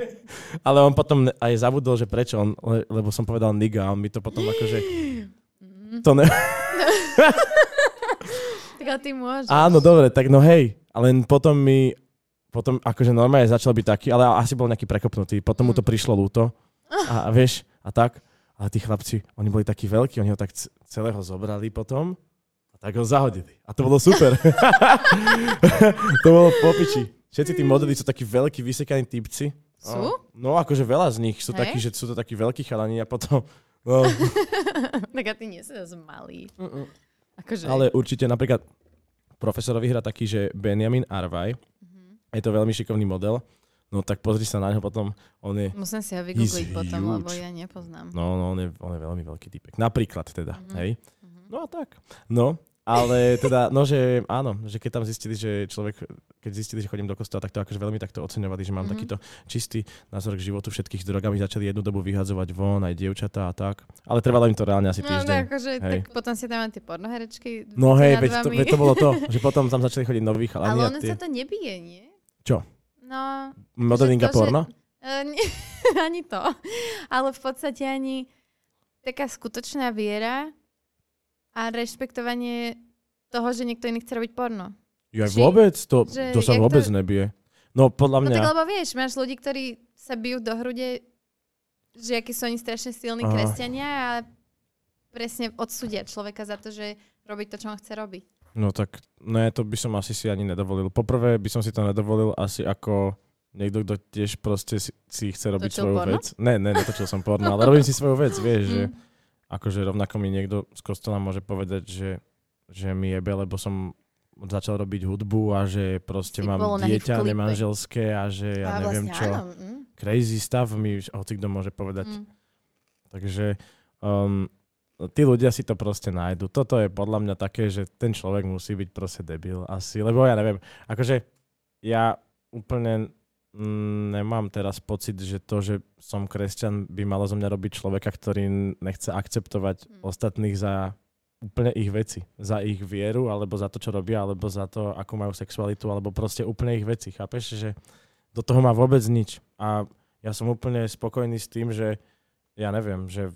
<laughs> ale on potom aj zabudol, že prečo. On, le, lebo som povedal niga a on mi to potom akože... Mhm. To ne... <laughs> Tak ty môžeš. Áno, dobre, tak no hej. Ale potom mi... Potom akože normálne začal byť taký, ale asi bol nejaký prekopnutý. Potom mu to Mm. prišlo ľúto. A, a vieš, a tak. Ale tí chlapci, oni boli takí veľkí, oni ho tak celého zobrali potom a tak ho zahodili. A to bolo super. <laughs> to bolo popiči. Všetci tí modely sú takí veľkí, vysekaní typci. Sú? No, akože veľa z nich sú Hej? takí, že sú to takí veľkí chalani a potom... No, <laughs> tak a ty nie si zase malý. Akože... ale určite napríklad profesorovi hra taký, že Benjamin Arvaj, Mhm. je to veľmi šikovný model, no tak pozri sa na neho potom, on je, Musím si ho vygoogliť potom, lebo huge. ja nepoznám. no, no on, je, on je veľmi veľký typek. Napríklad teda, Mhm. hej. Mhm. No a tak. No, ale <laughs> teda, no že áno, že keď tam zistili, že človek, keď zistili, že chodím do kostola, tak to akože veľmi takto oceňovali, že mám Mhm. takýto čistý názor k životu všetkých s drogami, začali jednu dobu vyhadzovať von, aj dievčatá a tak. Ale trvalo im to reálne asi No, týždeň. tak, akože, Hej. tak potom si tam tie pornoherečky. No hej, veď to, veď to bolo to, <laughs> že potom tam začali chodiť noví chalani Ale a ono tie... sa to nebije, nie? Čo? No, Modeling a že porno? Uh, <laughs> ani to. Ale v podstate ani taká skutočná viera a rešpektovanie toho, že niekto iný chce robiť porno. Ja či- vôbec, to, že to sa vôbec to- nebije. No podľa No mňa... tak lebo vieš, máš ľudí, ktorí sa bijú do hrude, že akí sú oni strašne silní Aha. kresťania a presne odsúdia človeka za to, že robí to, čo on chce robiť. No tak, ne, to by som asi si ani nedovolil. Poprvé by som si to nedovolil asi ako niekto, kto tiež proste si, si chce robiť Točil svoju porno? vec. Ne, ne, netočil som porno, ale robím si svoju vec, vieš, že Mm. akože rovnako mi niekto z kostola môže povedať, že, že mi jebe, lebo som začal robiť hudbu a že proste Si mám dieťa nemanželské a že ja a neviem vlastne čo. áno. Mm, Crazy stuff mi hoci kto môže povedať. mm. Takže um, tí ľudia si to proste nájdu. Toto je podľa mňa také, že ten človek musí byť proste debil asi, lebo ja neviem, akože ja úplne mm, nemám teraz pocit, že to, že som kresťan, by malo zo mňa robiť človeka, ktorý nechce akceptovať Mm. ostatných za úplne ich veci. Za ich vieru, alebo za to, čo robia, alebo za to, akú majú sexualitu, alebo proste úplne ich veci. Chápeš, že do toho má vôbec nič. A ja som úplne spokojný s tým, že ja neviem, že,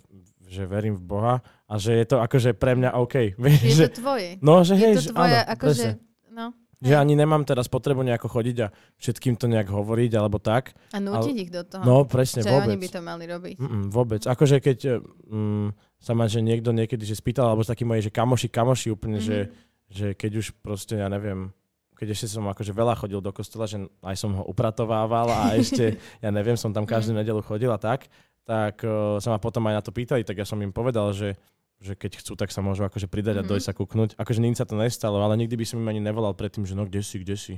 že verím v Boha a že je to akože pre mňa OK. Vieš, <laughs> Je že, to tvoje. no, že hej, Je že to tvoje, áno, akože, no. Že ani nemám teraz potrebu nejako chodiť a všetkým to nejak hovoriť alebo tak. A nútiť ich do toho. No, presne, že vôbec. oni by to mali robiť. Mm-mm, vôbec. Akože keď mm, sa ma, že niekto niekedy že spýtal, alebo takí moji, že kamoši, kamoši úplne, mm-hmm. že, Mhm. že keď už proste, ja neviem, keď ešte som akože veľa chodil do kostola, že aj som ho upratovával a ešte, <laughs> ja neviem, som tam každú Mhm. nedelu chodil a tak, tak uh, sa ma potom aj na to pýtali, tak ja som im povedal, že že keď chcú, tak sa môžu akože pridať a Mhm. dojsť sa kúknúť. Akože nikdy sa to nestalo, ale nikdy by som im ani nevolal predtým, že no kde si, kde si.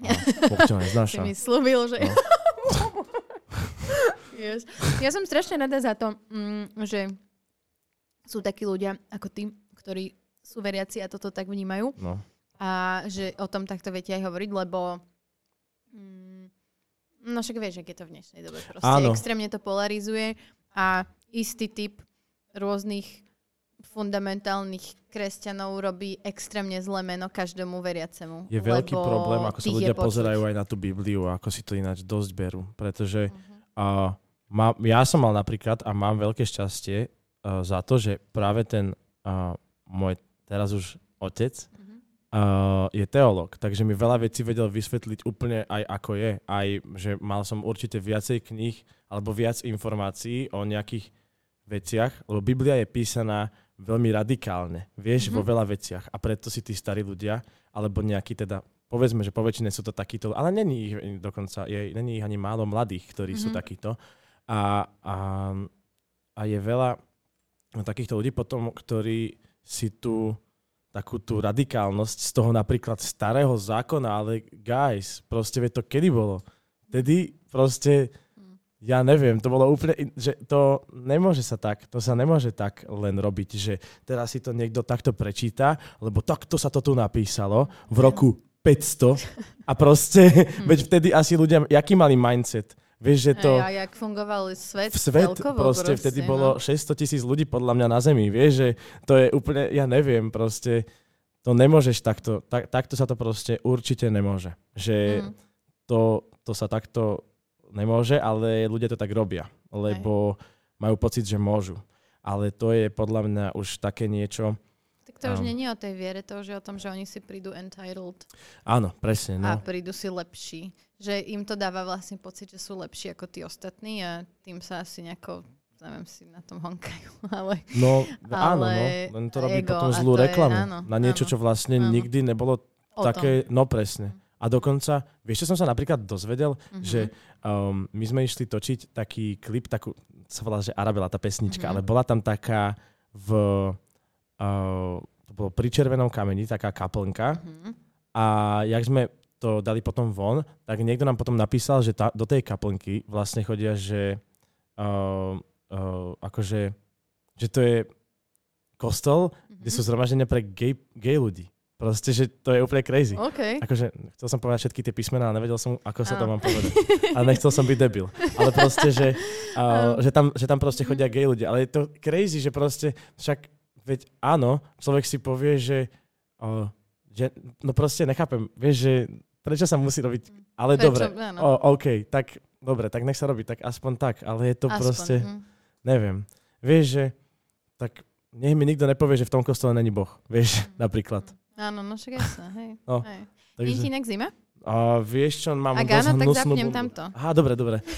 A Si neznáša. mi slúbil, že... No. <laughs> yes. Ja som strašne rada za to, mm, že sú takí ľudia ako ty, ktorí sú veriaci a toto tak vnímajú No. a že o tom takto viete aj hovoriť, lebo mm, no však vieš, ak je to v dnešnej dobe. Proste Áno. extrémne to polarizuje a istý typ rôznych fundamentálnych kresťanov robí extrémne zlé meno každému veriacemu. Je veľký problém, ako sa ľudia pozerajú aj na tú Bibliu a ako si to ináč dosť berú. Pretože Mhm. uh, má, ja som mal napríklad a mám veľké šťastie uh, za to, že práve ten uh, môj teraz už otec. Uh, je teológ, takže mi veľa vecí vedel vysvetliť úplne aj ako je. Aj, že mal som určite viacej kníh alebo viac informácií o nejakých veciach, lebo Biblia je písaná veľmi radikálne, vieš, Mhm. vo veľa veciach. A preto si tí starí ľudia, alebo nejakí teda, povedzme, že po väčšine sú to takíto, ale není ich dokonca, je, není ich ani málo mladých, ktorí sú Mhm. takíto. A, a, a je veľa takýchto ľudí potom, ktorí si tú takú tú radikálnosť z toho napríklad starého zákona, ale guys, proste vie to kedy bolo? Tedy proste ja neviem, to bolo úplne, že to nemôže sa tak, to sa nemôže tak len robiť, že teraz si to niekto takto prečíta, lebo takto sa to tu napísalo v roku 500 a proste, <laughs> veď vtedy asi ľudia, jaký mali mindset? Vieš, že to... Hej, a jak fungoval svet, v svet celkovo proste, vtedy bolo no. 600 tisíc ľudí podľa mňa na Zemi, vieš, že to je úplne, ja neviem, proste to nemôžeš takto, tak, takto sa to proste určite nemôže. Že Mm. to, to sa takto nemôže, ale ľudia to tak robia, lebo majú pocit, že môžu. Ale to je podľa mňa už také niečo, Tak to už nie je o tej viere, to už je o tom, že oni si prídu entitled áno, presne, a no. prídu si lepší. Že im to dáva vlastne pocit, že sú lepší ako tí ostatní a tým sa asi nejako, neviem si na tom honkajú, <laughs> ale No, áno, no, Ale len to robí ego, potom zlú to je- reklamu áno, na niečo, áno, čo vlastne áno. nikdy nebolo o také, no presne. A dokonca, vieš, čo som sa napríklad dozvedel, Mhm. že um, my sme išli točiť taký klip, takú, sa volá, že Arabela, tá pesnička, Mhm. ale bola tam taká v, uh, to bolo pri Červenom kameni, taká kaplnka Mhm. a jak sme to dali potom von, tak niekto nám potom napísal, že tá, do tej kaplnky vlastne chodia, že uh, uh, akože, že to je kostol, kde Mhm. sú zhromaždenia pre gay, gay ľudí. Proste, že to je úplne crazy. OK. Akože chcel som povedať všetky tie písmená, ale nevedel som, ako sa to mám povedať. Ale nechcel som byť debil. Ale proste, že, <laughs> uh, že, tam, že tam proste chodia gay ľudia. Ale je to crazy, že proste, však, veď áno, človek si povie, že, uh, že no proste nechápem, vieš, že prečo sa musí robiť, ale Prečo? dobre, Áno. o, OK, tak dobre, tak nech sa robí, tak aspoň tak, ale je to Aspoň, proste, mhm. neviem, vieš, že tak nech mi nikto nepovie, že v tom kostole není Boh, vieš, napríklad. Áno, no však jasné, hej. No, hej. Takže, Je ti inak zima? a vieš čo, mám Ak áno, tak zapnem bundu. tamto. Aha, dobre, dobre. <laughs>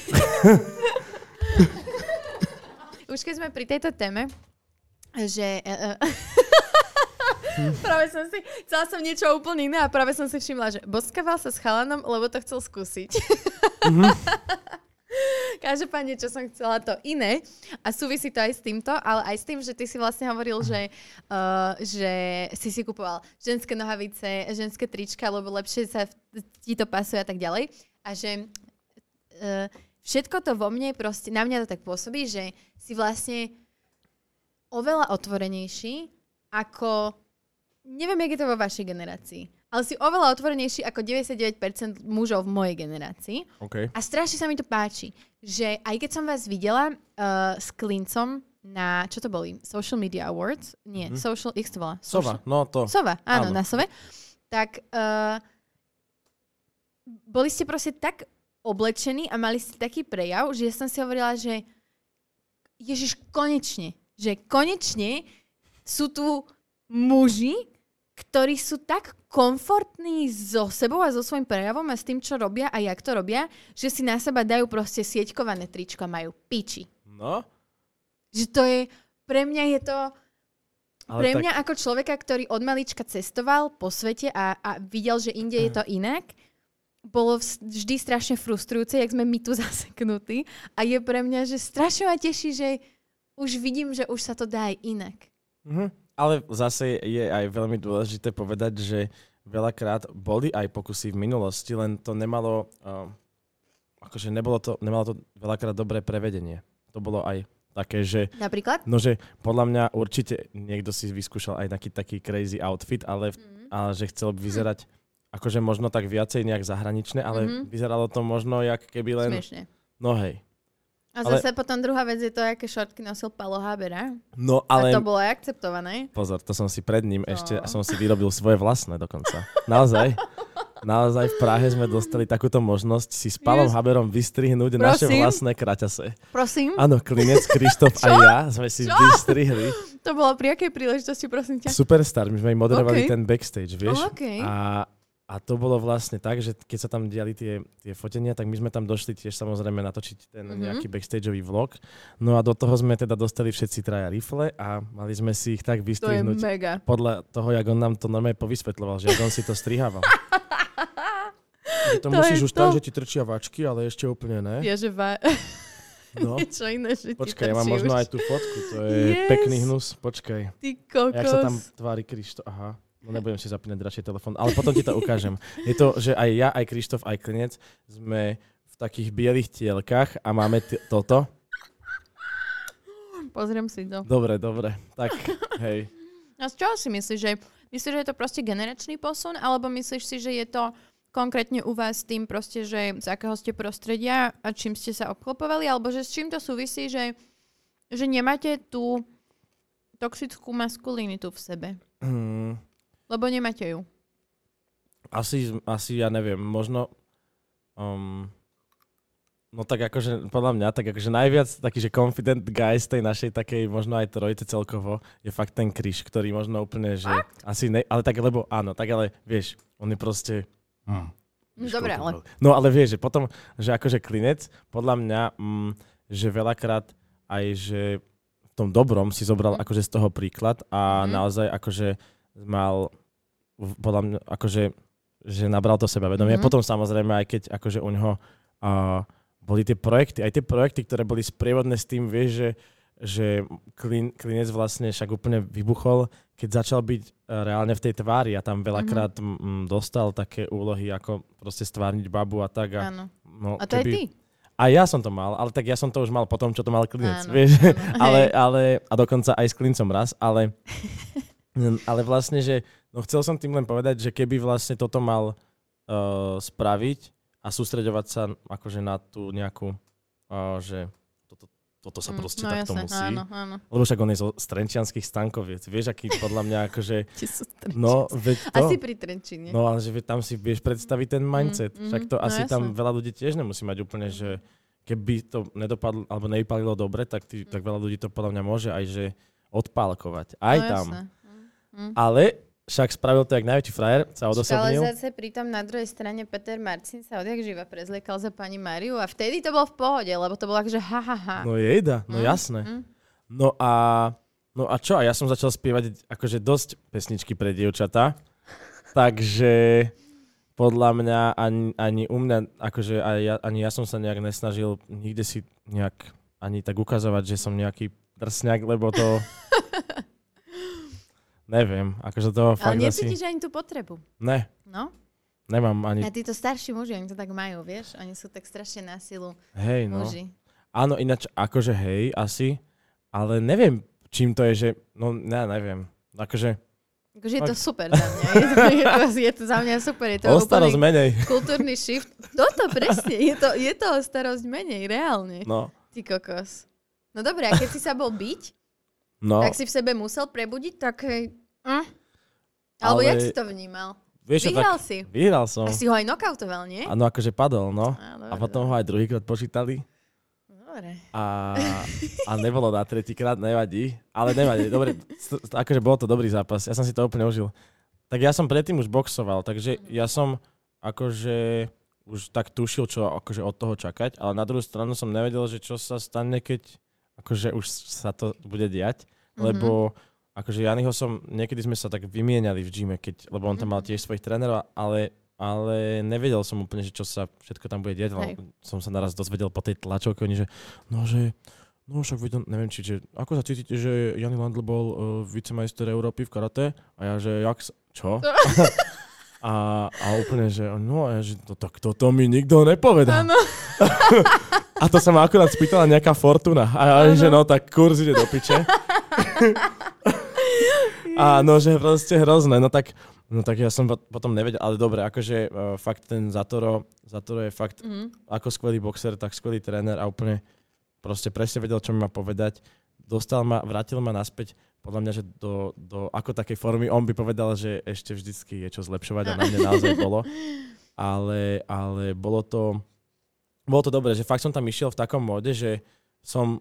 Už keď sme pri tejto téme, že... Uh, Hm. Práve som si, chcela som niečo úplne iné a práve som si všimla, že boskával sa s chalanom, lebo to chcel skúsiť. Mhm. <laughs> Každopádne, čo som chcela to iné a súvisí to aj s týmto, ale aj s tým, že ty si vlastne hovoril, že, uh, že si si kupoval ženské nohavice, ženské trička, lebo lepšie sa ti to pasuje a tak ďalej. A že uh, všetko to vo mne proste, na mňa to tak pôsobí, že si vlastne oveľa otvorenejší ako, neviem, jak je to vo vašej generácii, ale si oveľa otvorenejší ako 99% mužov v mojej generácii. OK. A strašne sa mi to páči, že aj keď som vás videla uh, s klincom na, čo to boli? Social Media Awards? Nie, Mhm. Social, ich to? Sova, Social- no to. Sova, áno, Áno. na Sove. Tak uh, boli ste proste tak oblečení a mali ste taký prejav, že ja som si hovorila, že Ježiš, konečne, že konečne sú tu muži, ktorí sú tak komfortní so sebou a so svojím prejavom a s tým, čo robia a jak to robia, že si na seba dajú proste sieťkované tričko a majú piči. No, Že to je, pre mňa je to, ale pre tak, mňa ako človeka, ktorý od malička cestoval po svete a, a videl, že inde je to inak, bolo vždy strašne frustrujúce, jak sme my tu <laughs> zaseknutí. A je pre mňa, že strašne ma teší, že už vidím, že už sa to dá aj inak. Mhm. Ale zase je aj veľmi dôležité povedať, že veľakrát boli aj pokusy v minulosti, len to nemalo, uh, akože nebolo to, nemalo to veľakrát dobré prevedenie. To bolo aj také, že Napríklad? No, že podľa mňa určite niekto si vyskúšal aj taký, taký crazy outfit, ale, Mhm. ale že chcel by vyzerať akože možno tak viacej nejak zahraničné, ale Mhm. vyzeralo to možno jak keby len... Smiešne. No hej. A Ale- zase potom druhá vec je to, aké šortky nosil Palo Habera. No Ale... A to bolo aj akceptované. Pozor, to som si pred ním ešte, No. som si vyrobil svoje vlastné dokonca. Naozaj. Naozaj v Prahe sme dostali takúto možnosť si s Palom Yes. Haberom vystrihnúť naše Prosím? vlastné kraťase. Prosím, Áno, Klinec, Krištof a <laughs> ja sme si vystrihli. to bolo pri akej príležitosti, prosím ťa? Superstar, my sme im moderovali OK. ten backstage, vieš? OK. A, a to bolo vlastne tak, že keď sa tam diali tie, tie fotenia, tak my sme tam došli tiež samozrejme natočiť ten Mhm. nejaký backstageový vlog. No a do toho sme teda dostali všetci traja rifle a mali sme si ich To tak je vystrihnúť mega. podľa toho, jak on nám to normálne povysvetľoval, že on si to strihával. <laughs> To, To musíš je už tak, to. že ti trčia vačky, ale ešte úplne ne. Je, že va... No. <laughs> niečo iné, že Počkaj, ja mám možno už. aj tú fotku, to je Yes. pekný hnus, počkaj. Ty kokos. Jak sa tam tvári Krištof, aha. No nebudem si zapínať radšej telefón, ale potom ti to ukážem. Je to, že aj ja, aj Krištof, aj Klinec sme v takých bielých tielkach a máme t- toto. Pozriem si to. Dobre, dobre. Tak, hej. A z čoho si myslíš, že myslíš, že je to proste generačný posun, alebo myslíš si, že je to konkrétne u vás tým proste, že z akého ste prostredia a čím ste sa obklopovali, alebo že s čím to súvisí, že, že nemáte tú toxickú maskulinitu v sebe? Hmm, Lebo nemáte ju. asi, asi, ja neviem, možno... Um, no tak akože, podľa mňa, tak akože najviac taký, že confident guy z tej našej takej, možno aj trojice celkovo, je fakt ten Kryš, ktorý možno úplne, že asi ne, ale tak, lebo áno, tak ale vieš, on je proste... Hm, No dobre, ale... No ale vieš, že potom, že akože klinec, podľa mňa, mm, že veľakrát aj, že v tom dobrom si zobral Mhm. akože z toho príklad a Mhm. naozaj akože mal, podľa mňa, akože, že nabral to sebavedomie. Mhm. Potom samozrejme, aj keď akože u neho uh, boli tie projekty, aj tie projekty, ktoré boli sprievodné s tým, vieš, že, že klin, klinec vlastne však úplne vybuchol, keď začal byť uh, reálne v tej tvári a tam veľakrát Mhm. mm, dostal také úlohy, ako proste stvárniť babu a tak. A, Áno. no, A to aj ty. A ja som to mal, ale tak ja som to už mal potom, čo to mal klinec, Áno, vieš. áno, <laughs> ale, <laughs> ale, a dokonca aj s klincom raz, ale, <laughs> ale vlastne, že no chcel som tým len povedať, že keby vlastne toto mal uh, spraviť a sústreďovať sa akože na tú nejakú, uh, že toto, toto sa Mm, proste no takto jasné, musí. Áno, áno. Lebo však on je zo Strenčianských stankoviec. Vieš, aký podľa mňa akože... <laughs> No, veď to... Asi pri Trenčine. No ale že tam si vieš predstaviť ten mindset. Mm, Však to no asi tam jasné. veľa ľudí tiež nemusí mať úplne, že keby to nedopadlo alebo nevypalilo dobre, tak, ty, tak veľa ľudí to podľa mňa môže aj že odpálkovať. Aj no, tam. Mm. Ale však spravil to jak najväčší frajer, sa Ale odosobnil. zase pritom na druhej strane Peter Marcin sa odjak živa prezliekal za pani Mariu a vtedy to bolo v pohode, lebo to bolo akože ha, ha, ha. No jejda, no Mm, jasné. mm. No a, no a čo? A ja som začal spievať akože dosť pesničky pre dievčatá. <laughs> Takže podľa mňa ani, ani u mňa, akože aj ja, ani ja som sa nejak nesnažil nikde si nejak ani tak ukazovať, že som nejaký drsňak, lebo to... <laughs> Neviem, akože to Ale fakt asi... necítiš ani tú potrebu. Ne, No? nemám ani... A títo starší muži, oni to tak majú, vieš? Oni sú tak strašne na silu Hej, no. muži. Áno, ináč akože hej, asi, ale neviem, čím to je, že... No, ne, neviem. Akože... Akože je to super za mňa. Je to, je, to, je to za mňa super. Je to O starosť menej. kultúrny shift. Toto presne. Je to, je to o starosť menej, reálne. No, Ty kokos. No dobre, a keď si sa bol byť, no. tak si v sebe musel prebudiť také... Hm? Alebo Ale- jak si to vnímal? Vieš, Vyhral tak, si. Vyhral som. A si ho aj nokautoval, nie? Áno, akože padol, no. Á, A dobre, potom ho aj druhýkrát počítali. Dobre. A, <laughs> a nebolo na tretíkrát, nevadí. Ale nevadí, dobre, akože bol to dobrý zápas. Ja som si to úplne užil. Tak ja som predtým už boxoval, takže ja som akože už tak tušil, čo akože od toho čakať, ale na druhú stranu som nevedel, že čo sa stane, keď akože už sa to bude diať, Mhm. lebo akože Janyho som, niekedy sme sa tak vymieniali v gyme, keď, lebo on tam mal tiež svojich trénerov, ale, ale nevedel som úplne, že čo sa všetko tam bude diať. Hej. Som sa naraz dozvedel po tej tlačovke, oni, že no, že No však videl, neviem, či, že, ako sa cítite, že Jany Landl bol uh, vicemajster Európy v karate? A ja, že jak sa, čo? <laughs> a, a úplne, že no, a ja, že no, tak toto mi nikto nepovedal. <laughs> A to sa ma akurát spýtala nejaká Fortuna. A ja, že no, tak kurz ide do piče. <laughs> a no, že proste hrozné. No tak, no tak ja som pot- potom nevedel, ale dobre, akože uh, fakt ten Zatoro, Zatoro je fakt Mhm. ako skvelý boxer, tak skvelý tréner a úplne proste presne vedel, čo mi má povedať. Dostal ma, vrátil ma naspäť, podľa mňa, že do, do ako takej formy. On by povedal, že ešte vždycky je čo zlepšovať a na mne naozaj bolo. Ale, ale bolo to, bolo to dobré, že fakt som tam išiel v takom móde, že som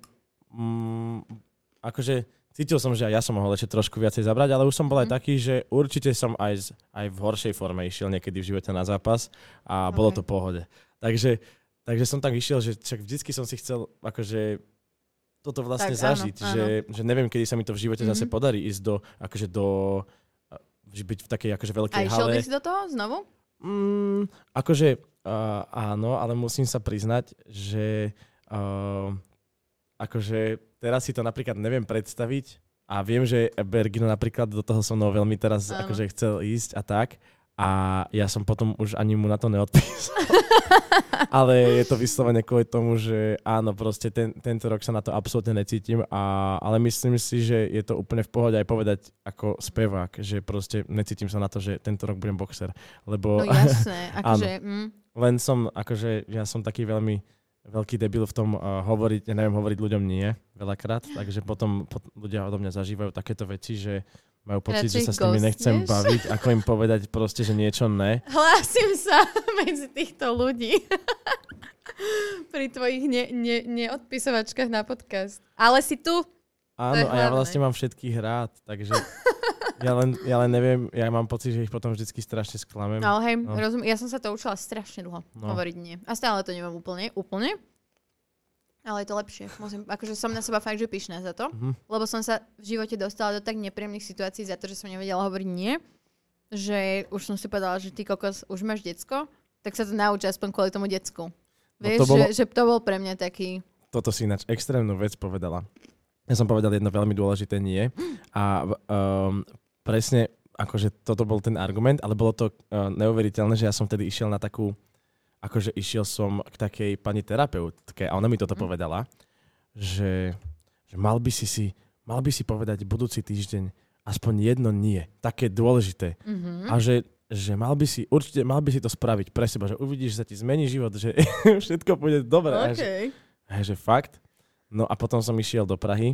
mm, akože cítil som, že aj ja som mohol ešte trošku viacej zabrať, ale už som bol aj Mhm. taký, že určite som aj, z- aj v horšej forme išiel niekedy v živote na zápas a bolo Ok. to pohode. Takže, takže som tak išiel, že však vždycky som si chcel akože toto vlastne Tak, áno, zažiť, áno. Že, že neviem, kedy sa mi to v živote zase Mhm. podarí ísť do, akože do, a- že byť v takej akože A veľkej išiel hale. by si do toho znovu? Mm, akože uh, áno, ale musím sa priznať, že uh, akože teraz si to napríklad neviem predstaviť a viem, že Bergino napríklad do toho so mnou veľmi teraz Áno. akože chcel ísť a tak, A ja som potom už ani mu na to neodpísal. <laughs> ale je to vyslovene kvôli tomu, že áno, proste ten, tento rok sa na to absolútne necítim, a, ale myslím si, že je to úplne v pohode aj povedať ako spevák, že proste necítim sa na to, že tento rok budem boxer. Lebo, No jasné, <laughs> akože... mm, len som, akože ja som taký veľmi veľký debil v tom uh, hovoriť, ja neviem, hovoriť ľuďom nie veľakrát, takže potom, potom ľudia odo mňa zažívajú takéto veci, že majú pocit, Radšej že sa s nimi nechcem baviť, ako im povedať proste, že niečo ne. Hlásim sa <laughs> medzi týchto ľudí. <laughs> Pri tvojich ne, ne, neodpisovačkách na podcast. Ale si tu. Áno, a ja vlastne mám všetkých rád, takže ja len, ja len neviem, ja mám pocit, že ich potom vždycky strašne sklamem. Ale hej, No. rozum, ja som sa to učila strašne dlho No. hovoriť nie. A stále to neviem úplne, úplne. Ale je to lepšie. Musím, akože som na seba fakt, že pyšná za to. Mhm. Lebo som sa v živote dostala do tak nepríjemných situácií za to, že som nevedela hovoriť nie. Že už som si povedala, že ty kokos, už máš decko, tak sa to nauč aspoň kvôli tomu decku. No Vieš, to bolo- že, že to bol pre mňa taký... Toto si ináč extrémnu vec povedala. Ja som povedal jedno veľmi dôležité nie a um, presne akože toto bol ten argument, ale bolo to uh, neuveriteľné, že ja som vtedy išiel na takú, akože išiel som k takej pani terapeutke a ona mi toto Mhm. povedala, že, že mal by si si, mal by si povedať budúci týždeň aspoň jedno nie, také dôležité. Mhm. A že, že mal by si, určite mal by si to spraviť pre seba, že uvidíš, že sa ti zmení život, že <laughs> všetko pôjde dobre. A že, Okay. a že fakt? No a potom som išiel do Prahy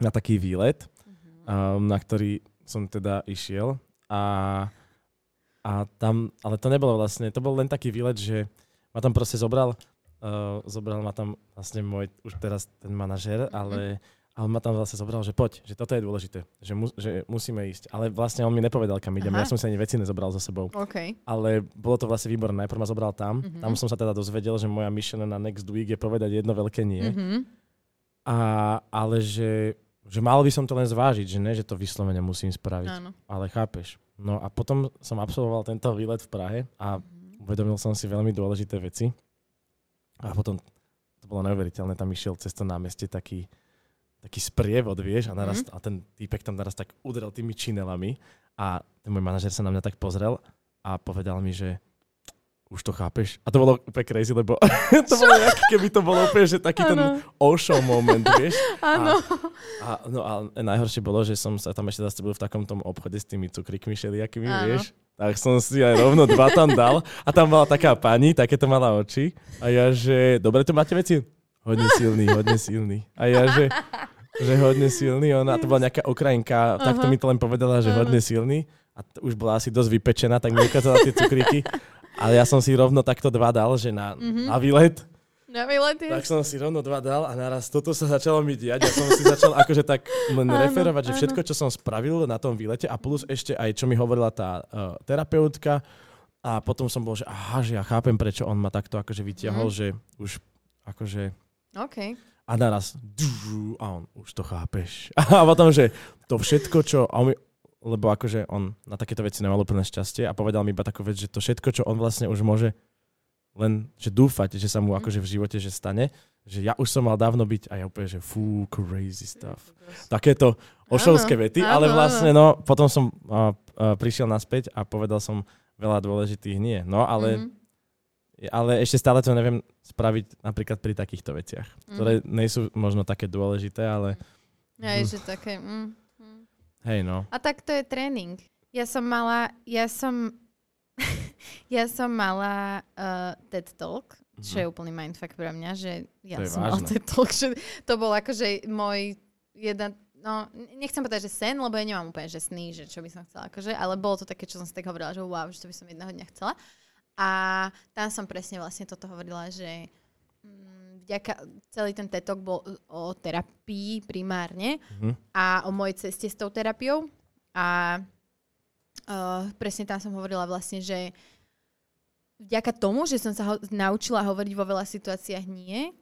na taký výlet, um, na ktorý som teda išiel. A, a tam, ale to nebolo vlastne, to bol len taký výlet, že ma tam proste zobral, uh, zobral ma tam vlastne môj, už teraz ten manažer, ale, ale ma tam vlastne zobral, že poď, že toto je dôležité, že, mu, že musíme ísť. Ale vlastne on mi nepovedal, kam idem, Aha. ja som si ani veci nezobral so sebou. OK. Ale bolo to vlastne výborné. Najprv ma zobral tam. Mhm. Tam som sa teda dozvedel, že moja mission na next week je povedať jedno veľké nie. Mhm. A, ale že, že mal by som to len zvážiť, že ne, že to vyslovene musím spraviť. Áno. Ale chápeš. No a potom som absolvoval tento výlet v Prahe a Mhm. uvedomil som si veľmi dôležité veci. A potom to bolo neuveriteľné, tam išiel cez to námestie taký, taký sprievod, vieš, a, naraz, Mhm. a ten týpek tam naraz tak udrel tými činelami a ten môj manažer sa na mňa tak pozrel a povedal mi, že už to chápeš. A to bolo úplne crazy, lebo <laughs> to bolo jak keby to bolo úplne, že taký ten Áno. Osho moment, vieš. <laughs> Áno. A, no a najhoršie bolo, že som sa tam ešte zastavil v takom tom obchode s tými cukrikmi všelijakými, Áno. vieš. Tak som si aj rovno dva tam dal. A tam bola taká pani, takéto mala oči. A ja, že dobre to máte veci? Hodne silný, hodne silný. A ja, že, že hodne silný. Ona, to bola nejaká Ukrajinka, takto Aha. mi to len povedala, že Áno. hodne silný. A t- už bola asi dosť vypečená, tak mi ukázala tie cukríky. Ale ja som si rovno takto dva dal, že na, Mhm. na výlet. Na výlety. Tak som si rovno dva dal a naraz toto sa začalo mi diať. Ja som si začal akože tak len Áno, referovať, že áno. všetko, čo som spravil na tom výlete a plus ešte aj, čo mi hovorila tá uh, terapeutka. A potom som bol, že aha, že ja chápem, prečo on ma takto akože vytiahol, Mhm. že už akože OK. A naraz a on, už to chápeš. <laughs> A potom, že to všetko, čo a on mi, lebo akože on na takéto veci nemal úplne šťastie a povedal mi iba takú vec, že to všetko, čo on vlastne už môže len, že dúfať, že sa mu akože v živote, že stane, že ja už som mal dávno byť a ja úplne, že fú, crazy stuff. Takéto ošovské Áno, vety, áno, ale vlastne no, potom som uh, uh, prišiel naspäť a povedal som veľa dôležitých nie. No, ale, Mhm. Ale ešte stále to neviem spraviť napríklad pri takýchto veciach, Mhm. ktoré nie sú možno také dôležité, ale Ja, Mhm. že také... Mm, mm. hej no. A tak to je tréning. Ja som mala, ja som, <laughs> ja som mala uh, TED Talk, čo je úplný mindfuck pre mňa, že ja Mhm. Je som mala. TED Talk, že to bol akože môj jeden, no nechcem povedať, že sen, lebo ja nemám úplne, že sny, že čo by som chcela, akože, ale bolo to také, čo som si tak hovorila, že wow, že to by som jedného dňa chcela. A tam som presne vlastne toto hovorila, že mm, vďaka, celý ten TED Talk bol o terapii primárne, Mhm. a o mojej ceste s tou terapiou. A uh, presne tam som hovorila vlastne, že vďaka tomu, že som sa ho- naučila hovoriť vo veľa situáciách nie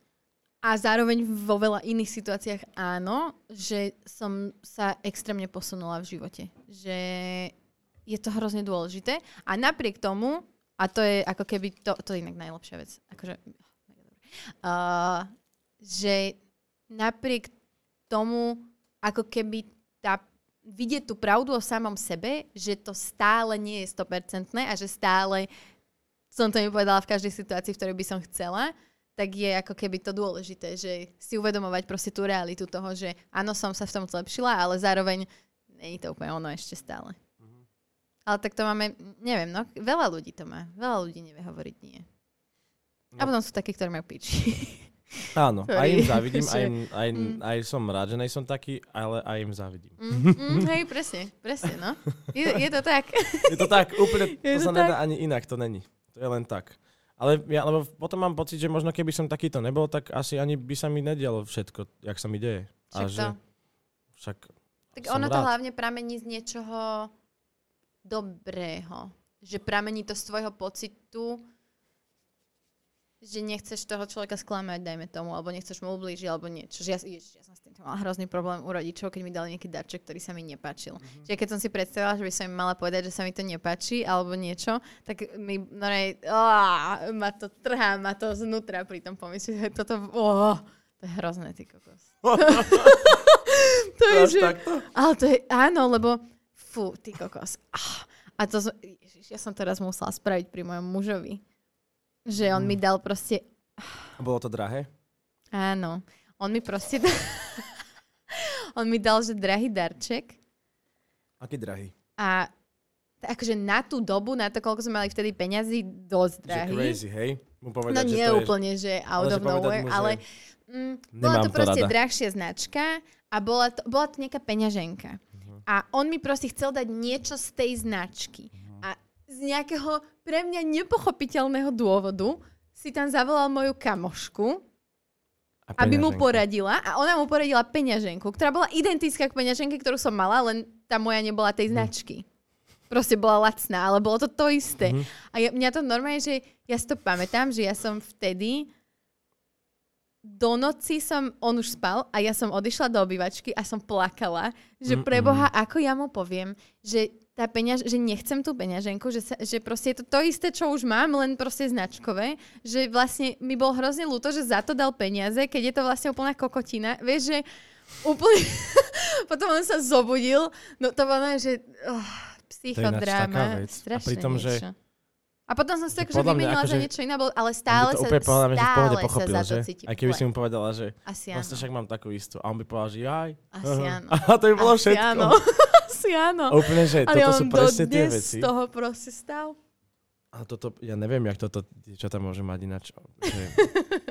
a zároveň vo veľa iných situáciách áno, že som sa extrémne posunula v živote. Že je to hrozne dôležité a napriek tomu, a to je ako keby, to, to je inak najlepšia vec, akože, uh, že napriek tomu, ako keby tá vidieť tú pravdu o samom sebe, že to stále nie je 100% a že stále som to nepovedala v každej situácii, v ktorej by som chcela, tak je ako keby to dôležité, že si uvedomovať proste tú realitu toho, že áno, som sa v tom zlepšila, ale zároveň nie je to úplne ono ešte stále. Ale tak to máme, neviem, no, veľa ľudí to má. Veľa ľudí nevie hovoriť nie. A No. potom sú takí, ktorí majú piči. <laughs> Áno, Ktorý- aj im závidím, aj, im- aj, Mm. aj som rád, že nejsom taký, ale aj im závidím. Mm, mm, hej, presne, presne, no. Je, je to tak. Je to tak, úplne, <laughs> Je to to sa nedá ani inak, to není. To je len tak. Ale ja, lebo potom mám pocit, že možno keby som takýto nebol, tak asi ani by sa mi nedialo všetko, jak sa mi deje. Však to. však Tak som ono to rád. hlavne pramení z niečoho dobrého. Že pramení to z tvojho pocitu, že nechceš toho človeka sklamať, dajme tomu, alebo nechceš mu ublížiť, alebo niečo. Že ja, ježiš, ja som s týmto mala hrozný problém u rodičov, keď mi dali nejaký darček, ktorý sa mi nepáčil. Mhm. Mm-hmm. Čiže keď som si predstavila, že by som im mala povedať, že sa mi to nepáči, alebo niečo, tak mi no, ne, á, ma to trhá, ma to znútra pri tom pomysle. že <laughs> Toto, ó, to je hrozné, ty kokos. <laughs> <laughs> to je, že, ale to je, áno, lebo fú, ty kokos. Ah, a to, som- ježiš, ja som teraz musela spraviť pri mojom mužovi. Že on mi Mm. dal proste, Bolo to drahé? áno, on mi proste, dal, <laughs> on mi dal, že drahý darček Aký drahý? a akože na tú dobu, na to, koľko sme mali vtedy peňazí, dosť Že drahý. crazy, hej? Mu povedať, No že nie to je, úplne, že out že of nowhere, že ale mm, bola to to proste rada. drahšia značka a bola to, bola to nejaká peňaženka. Mhm. A on mi proste chcel dať niečo z tej značky. Mhm. A z nejakého pre mňa nepochopiteľného dôvodu si tam zavolal moju kamošku, A aby mu poradila a ona mu poradila peňaženku, ktorá bola identická k peňaženke, ktorú som mala, len tá moja nebola tej značky. Proste bola lacná, ale bolo to to isté. Mhm. A ja, mňa to normálne, že ja si to pamätám, že ja som vtedy do noci som, on už spal a ja som odišla do obývačky a som plakala, že Mm-mm. preboha, ako ja mu poviem, že tá peňaž, že nechcem tú peňaženku, že, sa, že proste je to to isté, čo už mám, len proste značkové, že vlastne mi bol hrozne ľúto, že za to dal peniaze, keď je to vlastne úplná kokotina. Vieš, že úplne... <laughs> Potom on sa zobudil, no to bolo, že oh, To je vec. A pritom, že- niečo. A potom som si to že akože vymenila za akože- niečo iné, ale stále to sa, úplne že v pohode stále pochopil, sa za to že? cítim Aj keby si mu povedala, že Asi vlastne však mám takú istú. A on by povedal, že aj. Asi áno. <laughs> A to by bolo Asi všetko. áno. <laughs> Asi áno. A úplne, že Ale toto sú presne tie veci. z toho proste stal. A toto, ja neviem, jak toto dievčatá môže mať ináč, že,